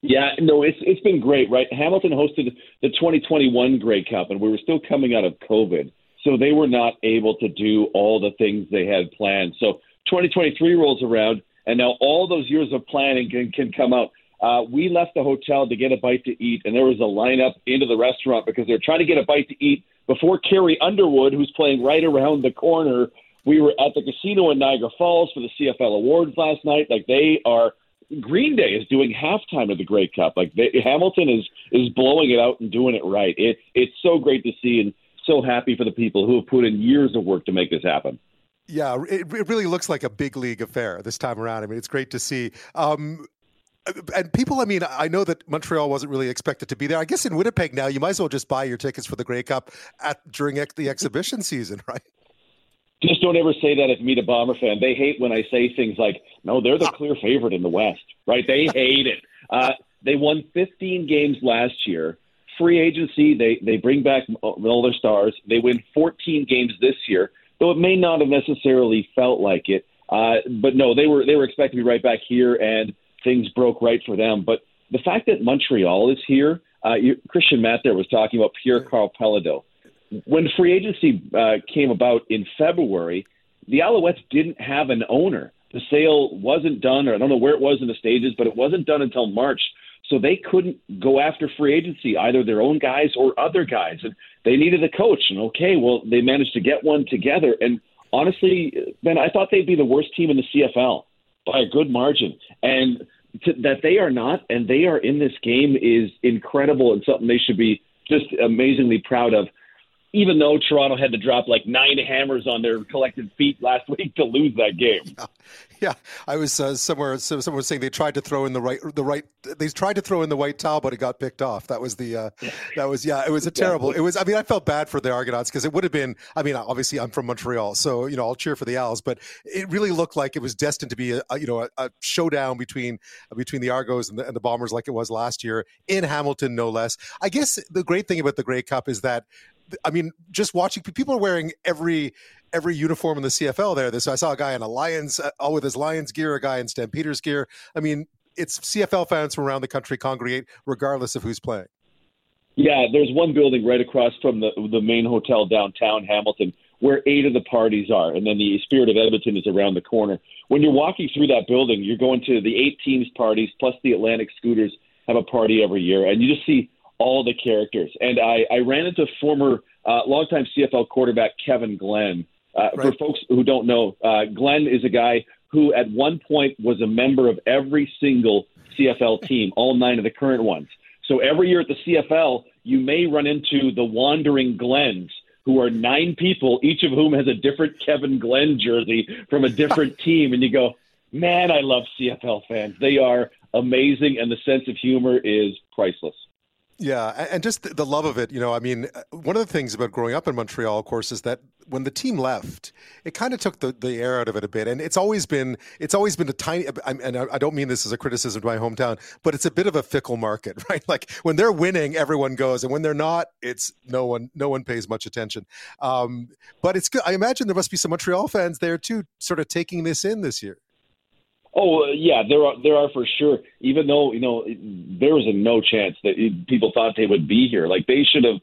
Yeah, no, it's it's been great, right? Hamilton hosted the 2021 Grey Cup, and we were still coming out of COVID, so they were not able to do all the things they had planned. So 2023 rolls around, and now all those years of planning can, can come out. Uh, we left the hotel to get a bite to eat, and there was a lineup into the restaurant because they're trying to get a bite to eat before Carrie Underwood, who's playing right around the corner. We were at the casino in Niagara Falls for the CFL Awards last night. Like they are, Green Day is doing halftime of the Grey Cup. Like they, Hamilton is is blowing it out and doing it right. It's it's so great to see and so happy for the people who have put in years of work to make this happen. Yeah, it, it really looks like a big league affair this time around. I mean, it's great to see. Um, and people, I mean, I know that Montreal wasn't really expected to be there. I guess in Winnipeg now, you might as well just buy your tickets for the Grey Cup at during the exhibition season, <laughs> right? Just don't ever say that if you meet a Bomber fan. They hate when I say things like, "No, they're the clear favorite in the West," right? They hate it. Uh, they won 15 games last year. Free agency, they they bring back all their stars. They win 14 games this year, though it may not have necessarily felt like it. Uh, but no, they were they were expected to be right back here and things broke right for them. But the fact that Montreal is here, uh, you, Christian Matte there was talking about Pierre Karl Péladeau. When free agency uh, came about in February, the Alouettes didn't have an owner. The sale wasn't done, or I don't know where it was in the stages, but it wasn't done until March. So they couldn't go after free agency, either their own guys or other guys. And they needed a coach. And okay, well, they managed to get one together. And honestly, Ben, I thought they'd be the worst team in the CFL by a good margin. And to, that they are not and they are in this game is incredible and something they should be just amazingly proud of even though Toronto had to drop like nine hammers on their collective feet last week to lose that game. Yeah, yeah. I was uh, somewhere. Someone was saying they tried to throw in the right, the right. They tried to throw in the white towel, but it got picked off. That was the. Uh, that was yeah. It was a <laughs> terrible. It was. I mean, I felt bad for the Argonauts because it would have been. I mean, obviously, I'm from Montreal, so you know, I'll cheer for the Owls, but it really looked like it was destined to be a, a you know a, a, showdown between between the Argos and the, and the Bombers, like it was last year in Hamilton, no less. I guess the great thing about the Grey Cup is that I mean, just watching people are wearing every every uniform in the CFL there. This I saw a guy in a Lions, uh, all with his Lions gear, a guy in Stampeders gear. I mean, it's CFL fans from around the country congregate regardless of who's playing. Yeah, there's one building right across from the the main hotel downtown Hamilton where eight of the parties are, and then the Spirit of Edmonton is around the corner. When you're walking through that building, you're going to the eight teams parties plus the Atlantic Schooners have a party every year, and you just see all the characters. And I, I ran into former uh, longtime CFL quarterback Kevin Glenn. Uh, right. For folks who don't know, uh, Glenn is a guy who at one point was a member of every single CFL team, <laughs> all nine of the current ones. So every year at the CFL, you may run into the wandering Glens, who are nine people, each of whom has a different Kevin Glenn jersey from a different <laughs> team. And you go, man, I love CFL fans. They are amazing, and the sense of humor is priceless. Yeah, and just the love of it. You know, I mean, uh, one of the things about growing up in Montreal, of course, is that when the team left, it kind of took the, the air out of it a bit. And it's always been it's always been a tiny. And I don't mean this as a criticism to my hometown, but it's a bit of a fickle market, <laughs> right? Like when they're winning, everyone goes, and when they're not, it's no one no one pays much attention. Um, but it's good. I imagine there must be some Montreal fans there too, sort of taking this in this year. Oh uh, yeah, there are there are for sure. Even though you know there was a no chance that people thought they would be here. Like they should have.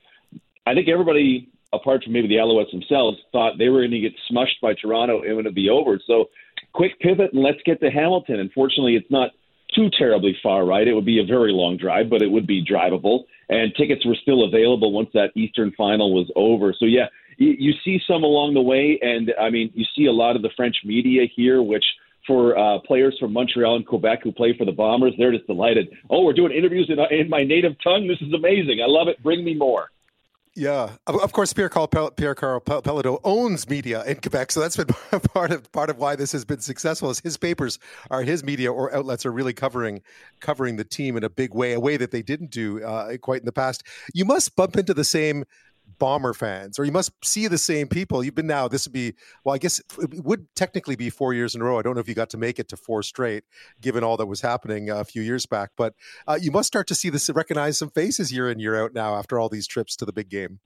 I think everybody, apart from maybe the Alouettes themselves, thought they were going to get smushed by Toronto and it would be over. So quick pivot and let's get to Hamilton. Unfortunately, it's not too terribly far right. It would be a very long drive, but it would be drivable. And tickets were still available once that Eastern final was over. So yeah, you, you see some along the way, and I mean you see a lot of the French media here, which for uh, players from Montreal and Quebec who play for the Bombers. They're just delighted. Oh, we're doing interviews in, in my native tongue. This is amazing. I love it. Bring me more. Yeah, of course, Pierre Karl Pierre Karl Péladeau owns media in Quebec, so that's been <laughs> part of part of why this has been successful. Is his papers are his media or outlets are really covering covering the team in a big way, a way that they didn't do uh, quite in the past. You must bump into the same Bomber fans, or you must see the same people. You've been now, this would be, well, I guess it would technically be four years in a row. I don't know if you got to make it to four straight, given all that was happening a few years back, but uh, you must start to see this, recognize some faces year in, year out now after all these trips to the big game.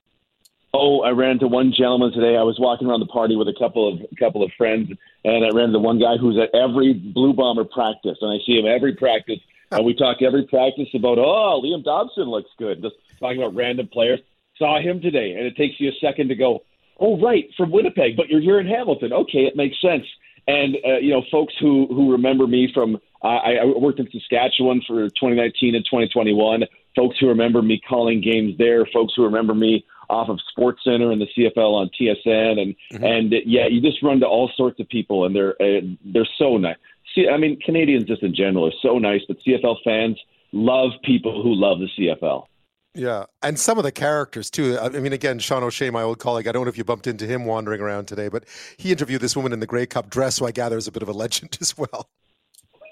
Oh, I ran into one gentleman today. I was walking around the party with a couple of a couple of friends, and I ran into one guy who's at every Blue Bomber practice, and I see him every practice, and we talk every practice about, oh, Liam Dobson looks good, just talking about random players saw him today, and it takes you a second to go, oh, right, from Winnipeg, but you're here in Hamilton. Okay, it makes sense. And uh, you know, folks who who remember me from uh, I, I worked in Saskatchewan for 2019 and 2021. Folks who remember me calling games there. Folks who remember me off of Sports Center and the CFL on TSN, and mm-hmm. and yeah, you just run to all sorts of people, and they're uh, they're so nice. See, I mean, Canadians just in general are so nice, but CFL fans love people who love the CFL. Yeah, and some of the characters too. I mean, again, Sean O'Shea, my old colleague. I don't know if you bumped into him wandering around today, but he interviewed this woman in the Grey Cup dress, who I gather is a bit of a legend <laughs> as well.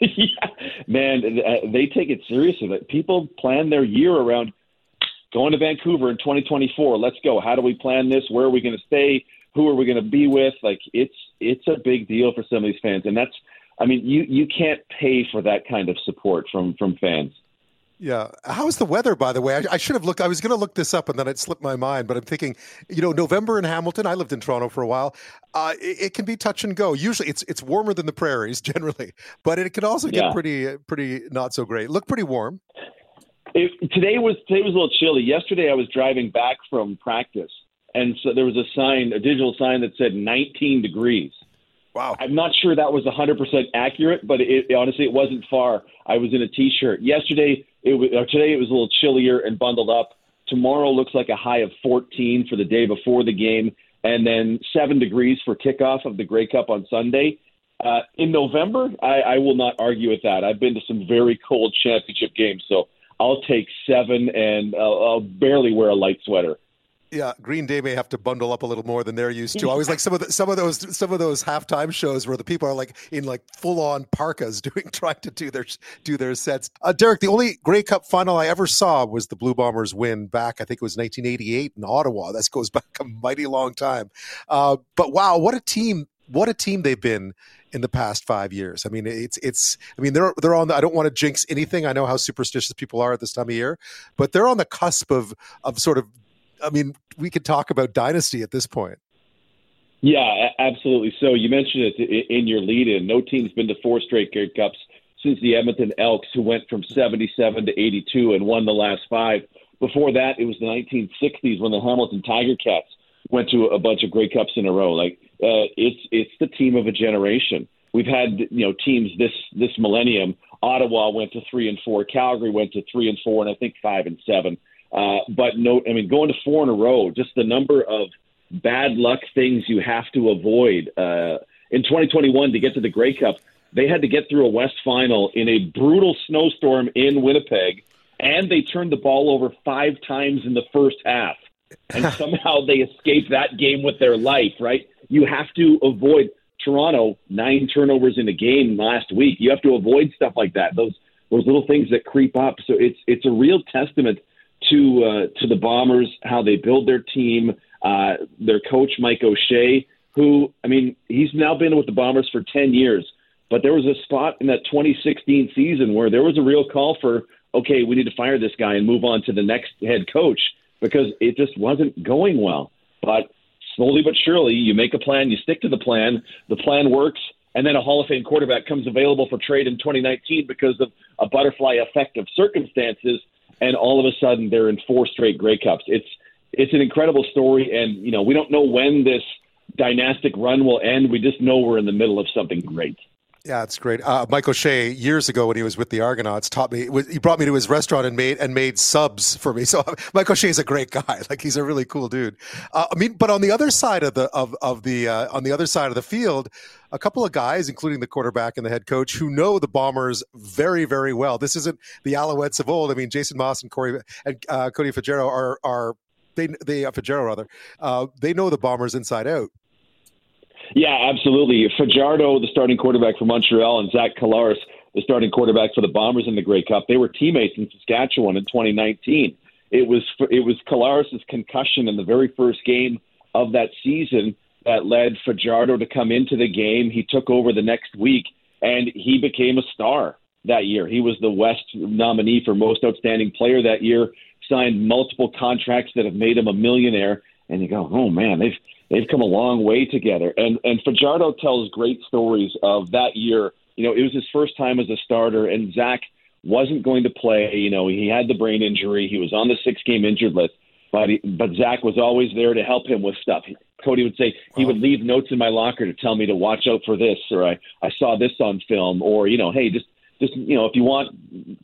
yeah, man, uh, they take it seriously. People plan their year around going to Vancouver in 2024. Let's go. How do we plan this? Where are we going to stay? Who are we going to be with? Like, it's it's a big deal for some of these fans, and that's. I mean, you you can't pay for that kind of support from from fans. Yeah. How's the weather, by the way? I, I should have looked. I was going to look this up and then it slipped my mind, but I'm thinking, you know, November in Hamilton, I lived in Toronto for a while. Uh, it, it, can be touch and go. Usually it's it's warmer than the prairies <laughs> generally, but it can also get yeah. pretty, pretty not so great. Look pretty warm. It, today was today was a little chilly. Yesterday I was driving back from practice and so there was a sign, a digital sign that said 19 degrees. Wow. I'm not sure that was 100% accurate, but it, honestly, it wasn't far. I was in a t-shirt. Yesterday, it was, today it was a little chillier and bundled up. Tomorrow looks like a high of 14 for the day before the game, and then seven degrees for kickoff of the Grey Cup on Sunday. Uh, in November, I, I will not argue with that. I've been to some very cold championship games, so I'll take seven, and I'll, I'll barely wear a light sweater yeah, Green Day may have to bundle up a little more than they're used to. I was like some of the, some of those some of those halftime shows where the people are like in like full on parkas <laughs> doing trying to do their do their sets. Uh, Derek, the only Grey Cup final I ever saw was the Blue Bombers win back. I think it was 1988 in Ottawa. That goes back a mighty long time. Uh, but wow, what a team! What a team they've been in the past five years. I mean, it's it's. I mean, they're they're on. The, I don't want to jinx anything. I know how superstitious people are at this time of year, but they're on the cusp of of sort of I mean, we could talk about dynasty at this point. Yeah, absolutely. So you mentioned it in your lead-in. No team's been to four straight Grey Cups since the Edmonton Elks, who went from 77 to 82 and won the last five. Before that, it was the 1960s when the Hamilton Tiger Cats went to a bunch of Grey Cups in a row. Like uh, it's it's the team of a generation. We've had you know teams this this millennium. Ottawa went to three and four. Calgary went to three and four, and I think five and seven. Uh, but no, I mean, going to four in a row, just the number of bad luck things you have to avoid. Uh, in 2021, to get to the Grey Cup, they had to get through a West final in a brutal snowstorm in Winnipeg, and they turned the ball over five times in the first half. And <laughs> somehow they escaped that game with their life, right? You have to avoid Toronto, nine turnovers in a game last week. You have to avoid stuff like that. Those those little things that creep up. So it's it's a real testament to uh, to the Bombers how they build their team. Uh, their coach Mike O'Shea, who I mean, he's now been with the Bombers for ten years. But there was a spot in that 2016 season where there was a real call for, okay, we need to fire this guy and move on to the next head coach because it just wasn't going well. But slowly but surely, you make a plan, you stick to the plan, the plan works, and then a Hall of Fame quarterback comes available for trade in 2019 because of a butterfly effect of circumstances, and all of a sudden they're in four straight Grey Cups. It's it's an incredible story, and you know we don't know when this dynastic run will end. We just know we're in the middle of something great. Yeah, it's great. Uh, Mike O'Shea years ago when he was with the Argonauts taught me. He brought me to his restaurant and made and made subs for me. <laughs> So Mike O'Shea is a great guy. <laughs> Like he's a really cool dude. Uh, I mean, but on the other side of the of of the uh, on the other side of the field, a couple of guys, including the quarterback and the head coach, who know the Bombers very very well. This isn't the Alouettes of old. I mean, Jason Maas and Corey and uh, Cody Fajardo are are they they uh, Fajardo rather uh, they know the Bombers inside out. Yeah, absolutely. Fajardo, the starting quarterback for Montreal, and Zach Collaros, the starting quarterback for the Bombers in the Grey Cup, they were teammates in Saskatchewan in 2019. It was it was Collaros' concussion in the very first game of that season that led Fajardo to come into the game. He took over the next week, and he became a star that year. He was the West nominee for most outstanding player that year. Signed multiple contracts that have made him a millionaire. And you go, oh man, they've they've come a long way together. And and Fajardo tells great stories of that year. You know, it was his first time as a starter, and Zach wasn't going to play. You know, he had the brain injury. He was on the six game injured list, but he, but Zach was always there to help him with stuff. He, Cody would say he would leave notes in my locker to tell me to watch out for this, or I I saw this on film, or you know, hey, just just you know, if you want,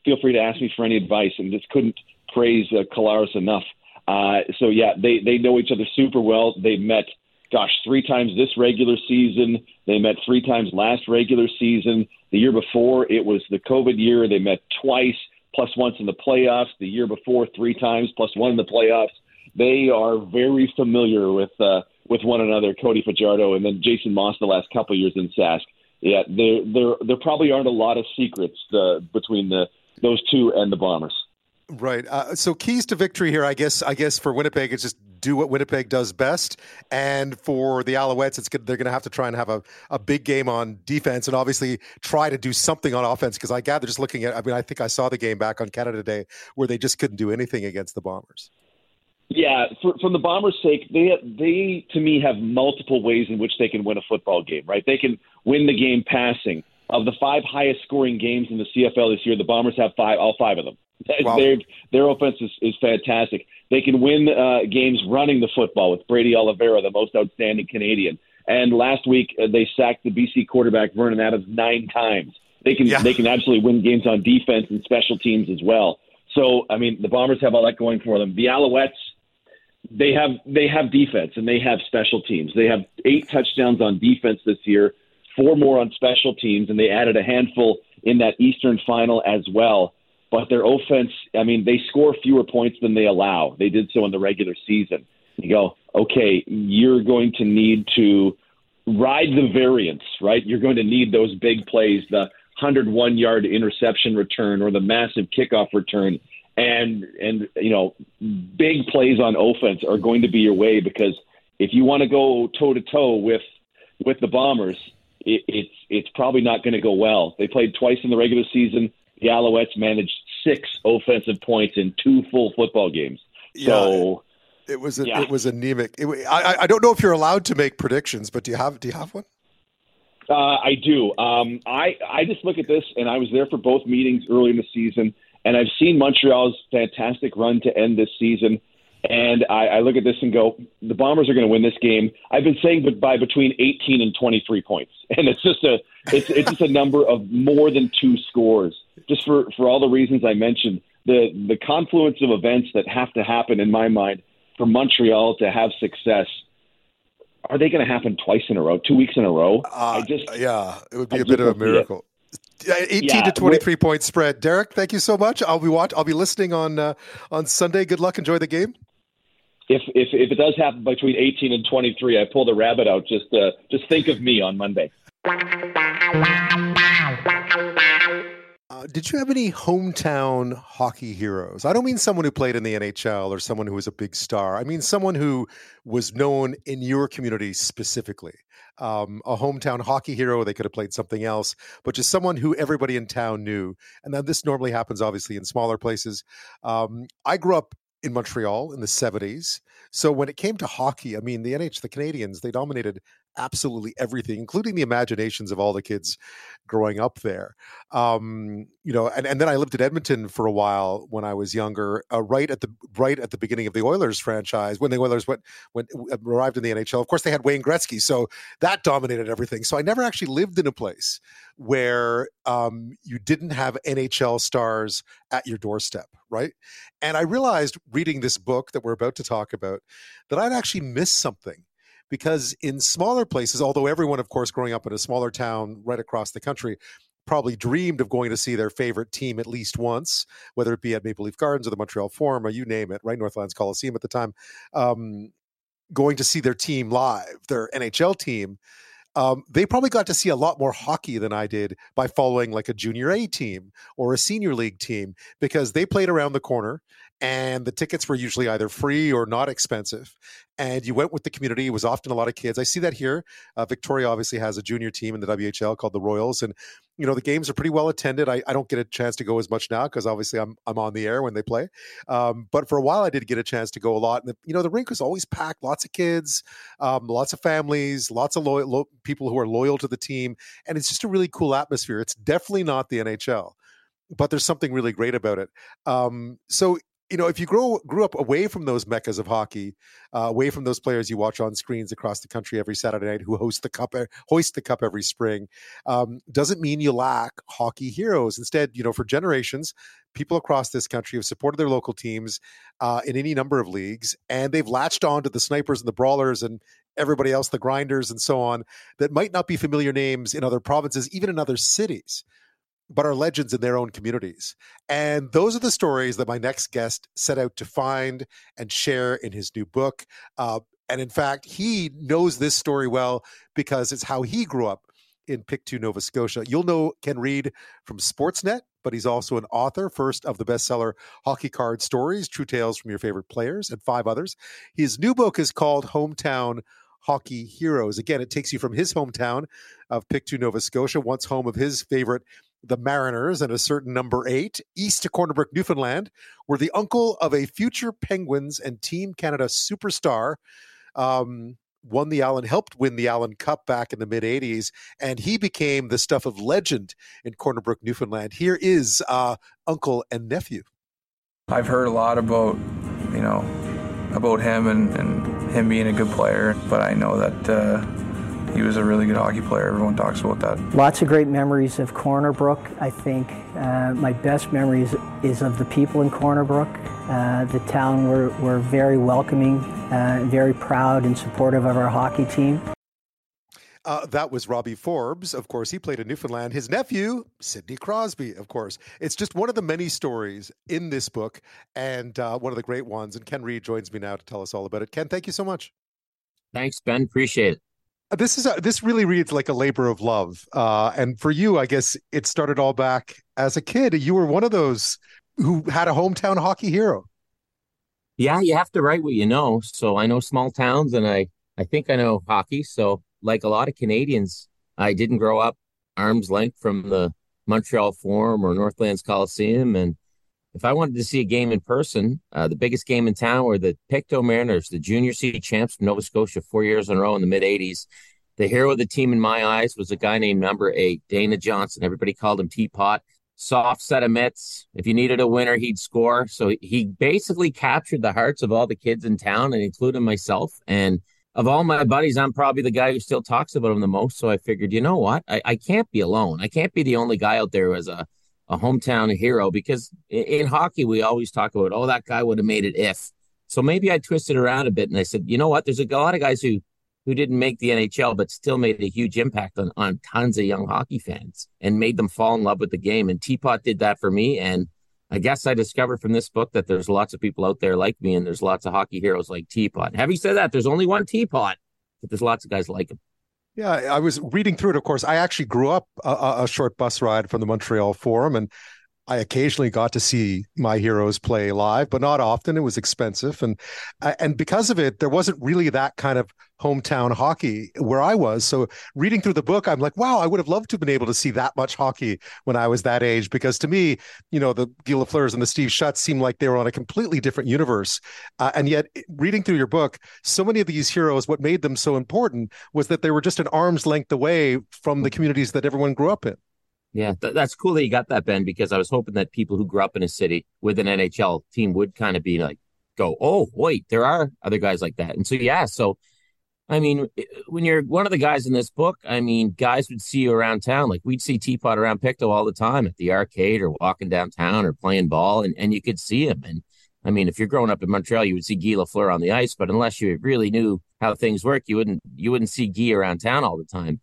feel free to ask me for any advice. And just couldn't praise uh, Collaros enough. Uh, so yeah, they they know each other super well. They met, gosh, three times this regular season. They met three times last regular season. The year before, it was the COVID year. They met twice, plus once in the playoffs. The year before, three times, plus one in the playoffs. They are very familiar with uh, with one another. Cody Fajardo and then Jason Maas the last couple years in Sask. Yeah, there there there probably aren't a lot of secrets uh, between the those two and the Bombers. Right. Uh, so keys to victory here, I guess. I guess for Winnipeg, it's just do what Winnipeg does best, and for the Alouettes, it's good. They're going to have to try and have a, a big game on defense, and obviously try to do something on offense. Because I gather, just looking at, I mean, I think I saw the game back on Canada Day where they just couldn't do anything against the Bombers. Yeah, for, from the Bombers' sake, they they to me have multiple ways in which they can win a football game. Right? They can win the game passing. Of the five highest scoring games in the CFL this year, the Bombers have five, all five of them. Wow. Their their offense is, is fantastic. They can win uh, games running the football with Brady Oliveira, the most outstanding Canadian. And last week uh, they sacked the BC quarterback Vernon Adams nine times. They can yeah. they can absolutely win games on defense and special teams as well. So I mean the Bombers have all that going for them. The Alouettes they have they have defense and they have special teams. They have eight touchdowns on defense this year, four more on special teams, and they added a handful in that Eastern final as well but their offense, I mean, they score fewer points than they allow. They did so in the regular season. You go, okay, you're going to need to ride the variance, right? You're going to need those big plays, the 101 yard interception return or the massive kickoff return. And, and, you know, big plays on offense are going to be your way because if you want to go toe to toe with, with the Bombers, it, it's, it's probably not going to go well. They played twice in the regular season the Alouettes managed six offensive points in two full football games. So yeah, it was a, yeah. it was anemic. It, I I don't know if you're allowed to make predictions, but do you have do you have one? Uh, I do. Um, I I just look at this, and I was there for both meetings early in the season, and I've seen Montreal's fantastic run to end this season. And I, I look at this and go, the Bombers are going to win this game. I've been saying, but by between 18 and 23 points, <laughs> and it's just a it's it's just a number of more than two scores just for, for all the reasons I mentioned. the the confluence of events that have to happen in my mind for Montreal to have success are they going to happen twice in a row, two weeks in a row? Uh, I just yeah, it would be I a bit of a miracle. 18 yeah, to 23 point spread. Derek, thank you so much. I'll be watch I'll be listening on uh, on Sunday. Good luck. Enjoy the game. If, if if it does happen between 18 and 23, I pull the rabbit out. Just uh, just think of me on Monday. Uh, did you have any hometown hockey heroes? I don't mean someone who played in the NHL or someone who was a big star. I mean someone who was known in your community specifically. Um, a hometown hockey hero, they could have played something else, but just someone who everybody in town knew. And then this normally happens, obviously, in smaller places. Um, I grew up in Montreal in the 70s. So when it came to hockey, I mean, the NH, the Canadiens, they dominated absolutely everything, including the imaginations of all the kids growing up there. Um, you know, and, and then I lived in Edmonton for a while when I was younger, uh, right at the right at the beginning of the Oilers franchise when the Oilers went went uh, arrived in the NHL. Of course, they had Wayne Gretzky, so that dominated everything. So I never actually lived in a place where um, you didn't have NHL stars at your doorstep, right? And I realized reading this book that we're about to talk about that I'd actually missed something because in smaller places, although everyone, of course, growing up in a smaller town right across the country, probably dreamed of going to see their favorite team at least once, whether it be at Maple Leaf Gardens or the Montreal Forum or you name it, right? Northlands Coliseum at the time, um, going to see their team live, their NHL team. Um, they probably got to see a lot more hockey than I did by following like a junior A team or a senior league team because they played around the corner and the tickets were usually either free or not expensive. And you went with the community. It was often a lot of kids. I see that here. Uh, Victoria obviously has a junior team in the WHL called the Royals, and you know the games are pretty well attended. I, I don't get a chance to go as much now because obviously I'm I'm on the air when they play. Um, but for a while, I did get a chance to go a lot. And the, you know the rink was always packed. Lots of kids, um, lots of families, lots of lo- people who are loyal to the team, and it's just a really cool atmosphere. It's definitely not the NHL but there's something really great about it. Um, so you know, if you grow grew up away from those meccas of hockey, uh, away from those players you watch on screens across the country every Saturday night who host the cup, hoist the cup every spring, um, doesn't mean you lack hockey heroes. Instead, you know, for generations, people across this country have supported their local teams uh, in any number of leagues, and they've latched on to the snipers and the brawlers and everybody else, the grinders and so on, that might not be familiar names in other provinces, even in other cities but are legends in their own communities. And those are the stories that my next guest set out to find and share in his new book. Uh, and in fact, he knows this story well because it's how he grew up in Pictou, Nova Scotia. You'll know Ken Reid from Sportsnet, but he's also an author, first of the bestseller Hockey Card Stories, True Tales from Your Favorite Players, and five others. His new book is called Hometown Hockey Heroes. Again, it takes you from his hometown of Pictou, Nova Scotia, once home of his favorite the Mariners and a certain number eight, east to Corner Brook, Newfoundland, were the uncle of a future Penguins and Team Canada superstar. Um, won the Allen, helped win the Allen Cup back in the mid 80s, and he became the stuff of legend in Corner Brook, Newfoundland. Here is uh, uncle and nephew. I've heard a lot about, you know, about him and, and him being a good player, but I know that. Uh, he was a really good hockey player. Everyone talks about that. Lots of great memories of Corner Brook. I think uh, my best memories is of the people in Corner Brook. Uh, the town were, were very welcoming, uh, very proud and supportive of our hockey team. Uh, that was Robbie Forbes. Of course, he played in Newfoundland. His nephew, Sidney Crosby, of course. It's just one of the many stories in this book and uh, one of the great ones. And Ken Reid joins me now to tell us all about it. Ken, thank you so much. Thanks, Ben. Appreciate it. This is a, this really reads like a labor of love. Uh, and for you, I guess it started all back as a kid. You were one of those who had a hometown hockey hero. Yeah, you have to write what you know. So I know small towns, and I I think I know hockey. So like a lot of Canadians, I didn't grow up arm's length from the Montreal Forum or Northlands Coliseum, and if I wanted to see a game in person, uh, the biggest game in town were the Pictou Mariners, the junior city champs from Nova Scotia, four years in a row in the mid 80s. The hero of the team in my eyes was a guy named number eight, Dana Johnson. Everybody called him Teapot. Soft set of mitts. If you needed a winner, he'd score. So he basically captured the hearts of all the kids in town, and including myself. And of all my buddies, I'm probably the guy who still talks about him the most. So I figured, you know what? I, I can't be alone. I can't be the only guy out there who has a a hometown hero because in, in hockey we always talk about oh that guy would have made it if. So maybe I twisted around a bit and I said, you know what? There's a lot of guys who who didn't make the NHL but still made a huge impact on on tons of young hockey fans and made them fall in love with the game. And Teapot did that for me. And I guess I discovered from this book that there's lots of people out there like me, and there's lots of hockey heroes like Teapot. Having said that, there's only one Teapot, but there's lots of guys like him. Yeah, I was reading through it. Of course, I actually grew up a, a short bus ride from the Montreal Forum, and I occasionally got to see my heroes play live, but not often. It was expensive, and and because of it, there wasn't really that kind of hometown hockey where I was. So reading through the book, I'm like, wow, I would have loved to have been able to see that much hockey when I was that age. Because to me, you know, the Guy Lafleurs and the Steve Shutts seemed like they were on a completely different universe. Uh, and yet, reading through your book, so many of these heroes, what made them so important was that they were just an arm's length away from the communities that everyone grew up in. Yeah, th- that's cool that you got that, Ben, because I was hoping that people who grew up in a city with an NHL team would kind of be like, go, oh, wait, there are other guys like that. And so, yeah, so, I mean, when you're one of the guys in this book, I mean, guys would see you around town. Like we'd see Teapot around Pictou all the time at the arcade or walking downtown or playing ball, and, and you could see him. And I mean, if you're growing up in Montreal, you would see Guy Lafleur on the ice, but unless you really knew how things work, you wouldn't you wouldn't see Guy around town all the time.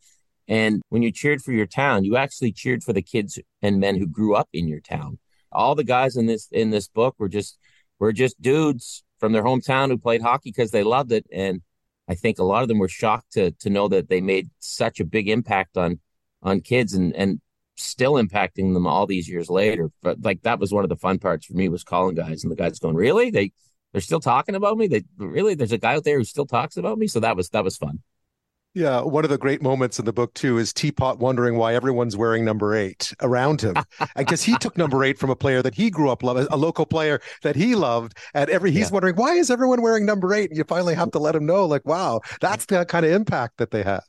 And when you cheered for your town, you actually cheered for the kids and men who grew up in your town. All the guys in this in this book were just were just dudes from their hometown who played hockey because they loved it. And I think a lot of them were shocked to to know that they made such a big impact on on kids and and still impacting them all these years later. But like that was one of the fun parts for me was calling guys and the guys going, Really? They they're still talking about me? They really there's a guy out there who still talks about me. So that was that was fun. Yeah, one of the great moments in the book too is Teapot wondering why everyone's wearing number eight around him, because he took number eight from a player that he grew up loving, a local player that he loved, and every he's yeah. wondering why is everyone wearing number eight, and you finally have to let him know, like, wow, that's the kind of impact that they had.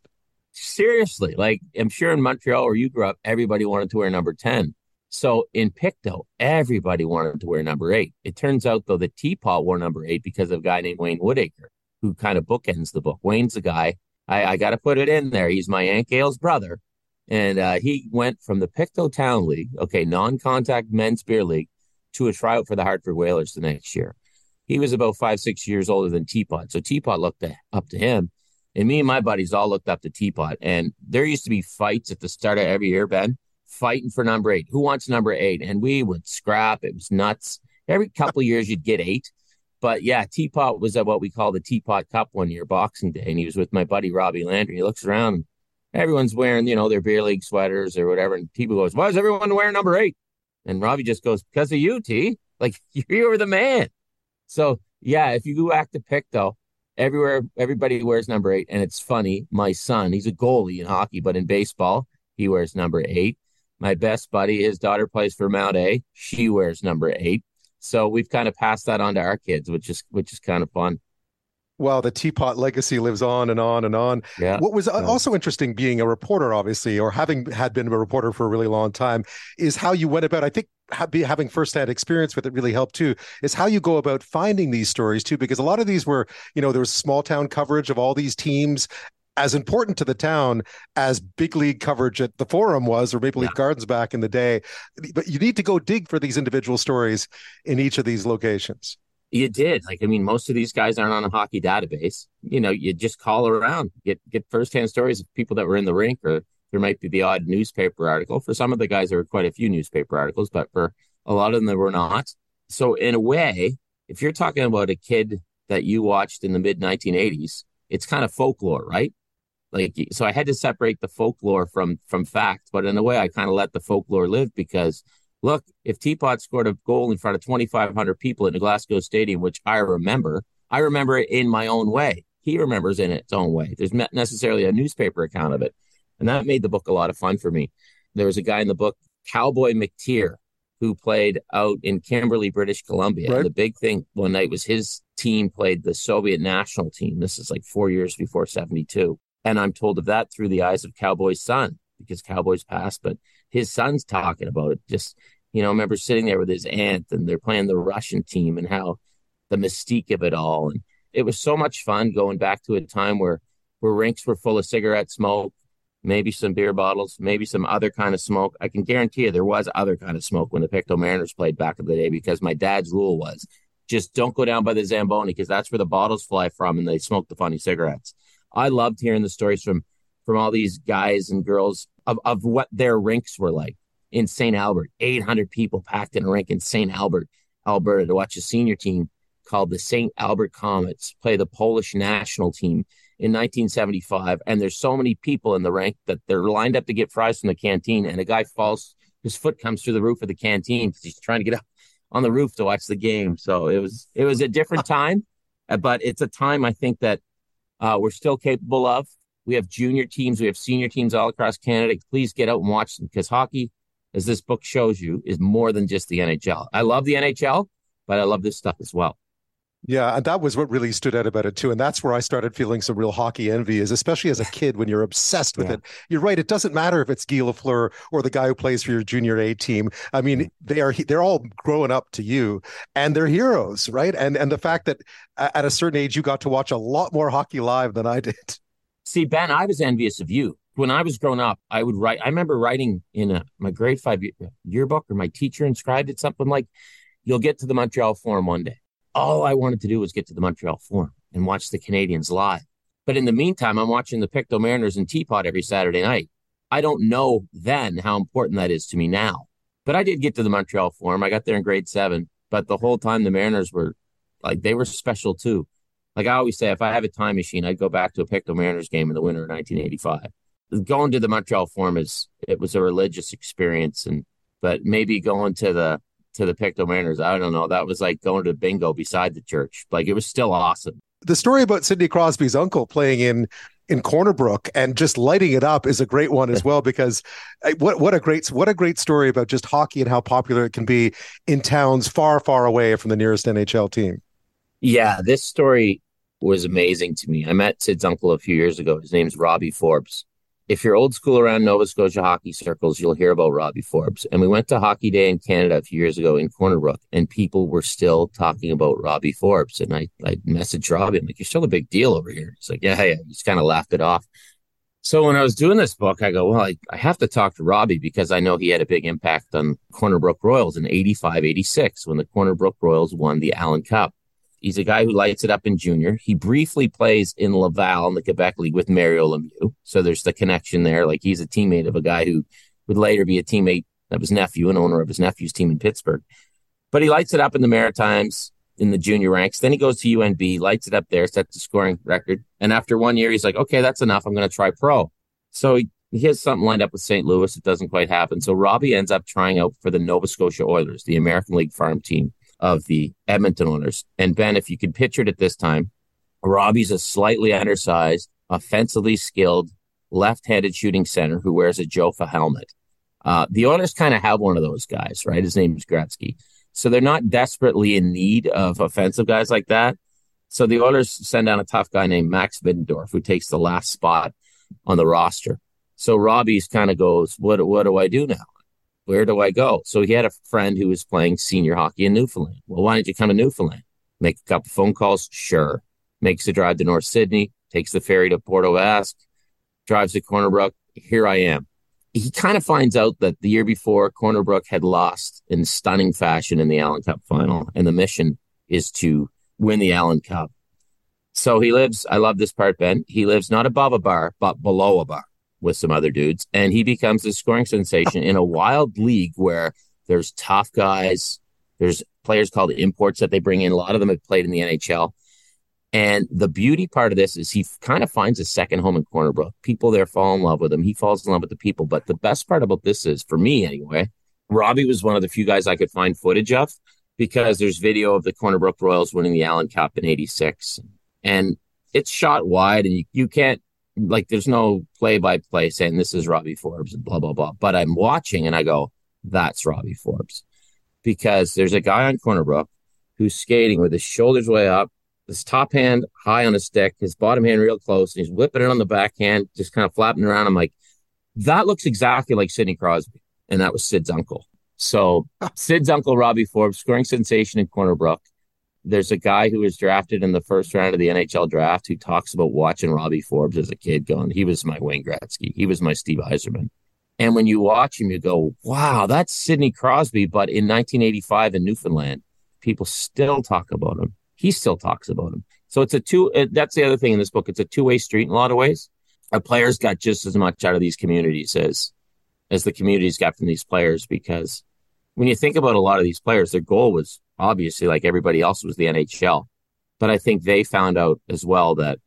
Seriously, like I'm sure in Montreal where you grew up, everybody wanted to wear number ten. So in Pictou, everybody wanted to wear number eight. It turns out though that Teapot wore number eight because of a guy named Wayne Woodacre, who kind of bookends the book. Wayne's the guy I, I got to put it in there. He's my Aunt Gail's brother. And uh, he went from the Pictou Town League, okay, non contact men's beer league, to a tryout for the Hartford Whalers the next year. He was about five, six years older than Teapot. So Teapot looked up to him. And me and my buddies all looked up to Teapot. And there used to be fights at the start of every year, Ben, fighting for number eight. Who wants number eight? And we would scrap. It was nuts. Every couple years, you'd get eight. But yeah, Teapot was at what we call the Teapot Cup one year, Boxing Day, and he was with my buddy Robbie Landry. He looks around, everyone's wearing, you know, their beer league sweaters or whatever, and Teapot goes, "Why is everyone wearing number eight? And Robbie just goes, "Because of you, T. <laughs> Like <laughs> you were the man." So yeah, if you go back to Pictou, everywhere everybody wears number eight, and it's funny. My son, he's a goalie in hockey, but in baseball, he wears number eight. My best buddy, his daughter plays for Mount A. She wears number eight. So we've kind of passed that on to our kids, which is which is kind of fun. Well, the teapot legacy lives on and on and on. Yeah. What was uh, yeah. also interesting being a reporter, obviously, or having had been a reporter for a really long time, is how you went about. I think having firsthand experience with it really helped too. Is how you go about finding these stories too, because a lot of these were, you know, there was small town coverage of all these teams, as important to the town as big league coverage at the forum was or maple leaf yeah. gardens back in the day. But you need to go dig for these individual stories in each of these locations. You did. Like i mean most of these guys aren't on a hockey database. You know you just call around get get firsthand stories of people that were in the rink or there might be the odd newspaper article. For some of the guys there were quite a few newspaper articles but for a lot of them there were not. So in a way if you're talking about a kid that you watched in the mid 1980s it's kind of folklore right like so i had to separate the folklore from from fact but in a way i kind of let the folklore live because look if teapot scored a goal in front of 2500 people in the glasgow stadium which i remember i remember it in my own way he remembers in its own way there's not necessarily a newspaper account of it and that made the book a lot of fun for me there was a guy in the book cowboy mcteer who played out in Kimberley, British Columbia. Right. And the big thing one night was his team played the Soviet national team. This is like four years before 72. And I'm told of that through the eyes of Cowboy's son because Cowboy's passed, but his son's talking about it. Just, you know, I remember sitting there with his aunt and they're playing the Russian team and how the mystique of it all. And it was so much fun going back to a time where, where rinks were full of cigarette smoke. maybe some beer bottles, maybe some other kind of smoke. I can guarantee you there was other kind of smoke when the Pictou Mariners played back in the day because my dad's rule was just don't go down by the Zamboni because that's where the bottles fly from and they smoke the funny cigarettes. I loved hearing the stories from from all these guys and girls of, of what their rinks were like in St. Albert. 800 people packed in a rink in St. Albert, Alberta to watch a senior team called the St. Albert Comets play the Polish national team in 1975. And there's so many people in the rink that they're lined up to get fries from the canteen. And a guy falls, his foot comes through the roof of the canteen because he's trying to get up on the roof to watch the game. So it was, it was a different <laughs> time, but it's a time I think that uh, we're still capable of. We have junior teams, we have senior teams all across Canada. Please get out and watch them because hockey, as this book shows you, is more than just the NHL. I love the NHL, but I love this stuff as well. Yeah, and that was what really stood out about it too. And that's where I started feeling some real hockey envy, is especially as a kid when you're obsessed with yeah. it. You're right. It doesn't matter if it's Guy Lafleur or the guy who plays for your junior A team. I mean, mm-hmm. they are they're all growing up to you and they're heroes, right? And and the fact that at a certain age you got to watch a lot more hockey live than I <laughs> did. See, Ben, I was envious of you. When I was growing up, I would write. I remember writing in a, my grade five yearbook, or my teacher inscribed it something like, "You'll get to the Montreal Forum one day." All I wanted to do was get to the Montreal Forum and watch the Canadiens live. But in the meantime, I'm watching the Pictou Mariners and Teapot every Saturday night. I don't know then how important that is to me now. But I did get to the Montreal Forum. I got there in grade seven. But the whole time the Mariners were like they were special too. Like I always say, if I have a time machine, I'd go back to a Pictou Mariners game in the winter of 1985. Going to the Montreal Forum is it was a religious experience, and but maybe going to the to the Pictou Mariners. I don't know. That was like going to bingo beside the church. Like it was still awesome. The story about Sidney Crosby's uncle playing in in Corner Brook and just lighting it up is a great one as <laughs> well because what what a great what a great story about just hockey and how popular it can be in towns far far away from the nearest NHL team. Yeah, this story was amazing to me. I met Sid's uncle a few years ago. His name's Robbie Forbes if you're old school around Nova Scotia hockey circles, you'll hear about Robbie Forbes. And we went to Hockey Day in Canada a few years ago in Corner Brook, and people were still talking about Robbie Forbes. And I, I messaged Robbie, I'm like, you're still a big deal over here. He's like, yeah, yeah. He's kind of laughed it off. So when I was doing this book, I go, well, I, I have to talk to Robbie because I know he had a big impact on Corner Brook Royals in 85, 86 when the Corner Brook Royals won the Allen Cup. He's a guy who lights it up in junior. He briefly plays in Laval in the Quebec League with Mario Lemieux. So there's the connection there. Like he's a teammate of a guy who would later be a teammate of his nephew and owner of his nephew's team in Pittsburgh. But he lights it up in the Maritimes in the junior ranks. Then he goes to UNB, lights it up there, sets the scoring record. And after one year, he's like, okay, that's enough. I'm going to try pro. So he, he has something lined up with St. Louis. It doesn't quite happen. So Robbie ends up trying out for the Nova Scotia Oilers, the American League farm team of the Edmonton Oilers. And Ben, if you could picture it at this time, Robbie's a slightly undersized, offensively skilled, left-handed shooting center who wears a Jofa helmet. Uh, the Oilers kind of have one of those guys, right? His name is Gretzky. So they're not desperately in need of offensive guys like that. So the Oilers send down a tough guy named Max Middendorf, who takes the last spot on the roster. So Robbie's kind of goes, "What what do I do now?" Where do I go? So he had a friend who was playing senior hockey in Newfoundland. Well, why don't you come to Newfoundland? Make a couple phone calls? Sure. Makes a drive to North Sydney, takes the ferry to Port aux Basques, drives to Corner Brook. Here I am. He kind of finds out that the year before, Corner Brook had lost in stunning fashion in the Allen Cup final, and the mission is to win the Allen Cup. So he lives, I love this part, Ben. He lives not above a bar, but below a bar with some other dudes, and he becomes a scoring sensation in a wild league where there's tough guys, there's players called imports that they bring in. A lot of them have played in the NHL. And the beauty part of this is he kind of finds a second home in Corner Brook. People there fall in love with him. He falls in love with the people. But the best part about this is, for me anyway, Robbie was one of the few guys I could find footage of because there's video of the Corner Brook Royals winning the Allen Cup in 86. And it's shot wide and you, you can't like there's no play by play saying this is Robbie Forbes and blah blah blah. But I'm watching and I go, that's Robbie Forbes. Because there's a guy on Corner Brook who's skating with his shoulders way up, his top hand high on his stick, his bottom hand real close, and he's whipping it on the backhand, just kind of flapping around. I'm like, that looks exactly like Sidney Crosby. And that was Sid's uncle. So <laughs> Sid's uncle, Robbie Forbes, scoring sensation in Corner Brook there's a guy who was drafted in the first round of the NHL draft who talks about watching Robbie Forbes as a kid going, he was my Wayne Gretzky. He was my Steve Yzerman. And when you watch him, you go, wow, that's Sidney Crosby. But in 1985 in Newfoundland, people still talk about him. He still talks about him. So it's a two, uh, that's the other thing in this book. It's a two way street in a lot of ways. Our players got just as much out of these communities as, as the communities got from these players because when you think about a lot of these players, their goal was obviously like everybody else was the NHL. But I think they found out as well that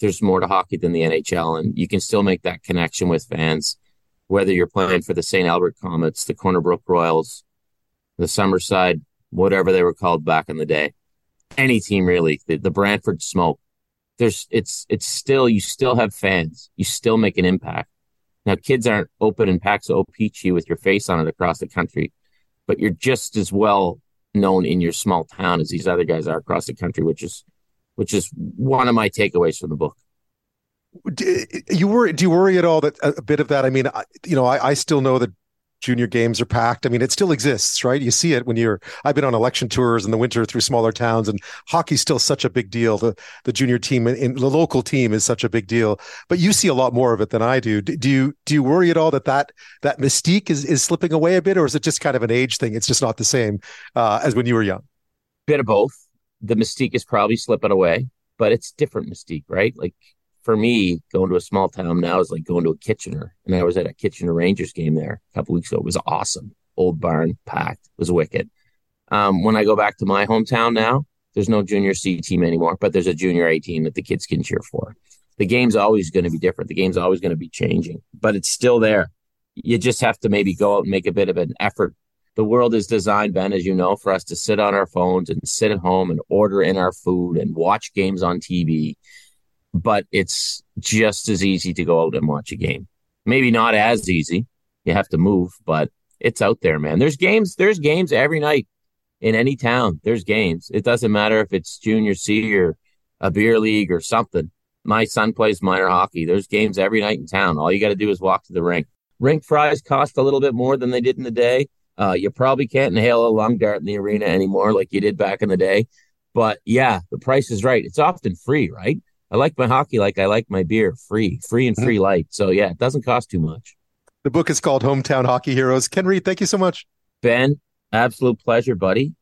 there's more to hockey than the NHL and you can still make that connection with fans whether you're playing for the St. Albert Comets, the Corner Brook Royals, the Summerside, whatever they were called back in the day, any team really, the, the Brantford Smoke. There's it's it's still you still have fans. You still make an impact. Now kids aren't open and packs of O-Pee-Chee with your face on it across the country, but you're just as well known in your small town as these other guys are across the country, which is which is one of my takeaways from the book. Do you worry do you worry at all that a bit of that? I mean I, you know I, I still know that junior games are packed. I mean it still exists right? You see it when you're i've been on election tours in the winter through smaller towns and hockey's still such a big deal. The the junior team in the local team is such a big deal. But you see a lot more of it than i do. Do you do you worry at all that that that mystique is is slipping away a bit or is it just kind of an age thing? It's just not the same uh, as when you were young. Bit of both. The mystique is probably slipping away but it's different mystique right? Like for me, going to a small town now is like going to a Kitchener. And I was at a Kitchener Rangers game there a couple weeks ago. It was awesome. Old barn, packed, was wicked. Um, when I go back to my hometown now, there's no junior C team anymore, but there's a junior A team that the kids can cheer for. The game's always going to be different. The game's always going to be changing, but it's still there. You just have to maybe go out and make a bit of an effort. The world is designed, Ben, as you know, for us to sit on our phones and sit at home and order in our food and watch games on TV but it's just as easy to go out and watch a game. Maybe not as easy. You have to move, but it's out there, man. There's games, there's games every night in any town. There's games. It doesn't matter if it's junior C or a beer league or something. My son plays minor hockey. There's games every night in town. All you got to do is walk to the rink. Rink fries cost a little bit more than they did in the day. Uh, you probably can't inhale a lung dart in the arena anymore like you did back in the day. But yeah, the price is right. It's often free, right? I like my hockey like I like my beer, free, free and mm-hmm. free light. So yeah, it doesn't cost too much. The book is called Hometown Hockey Heroes. Ken Reid, thank you so much. Ben, absolute pleasure, buddy.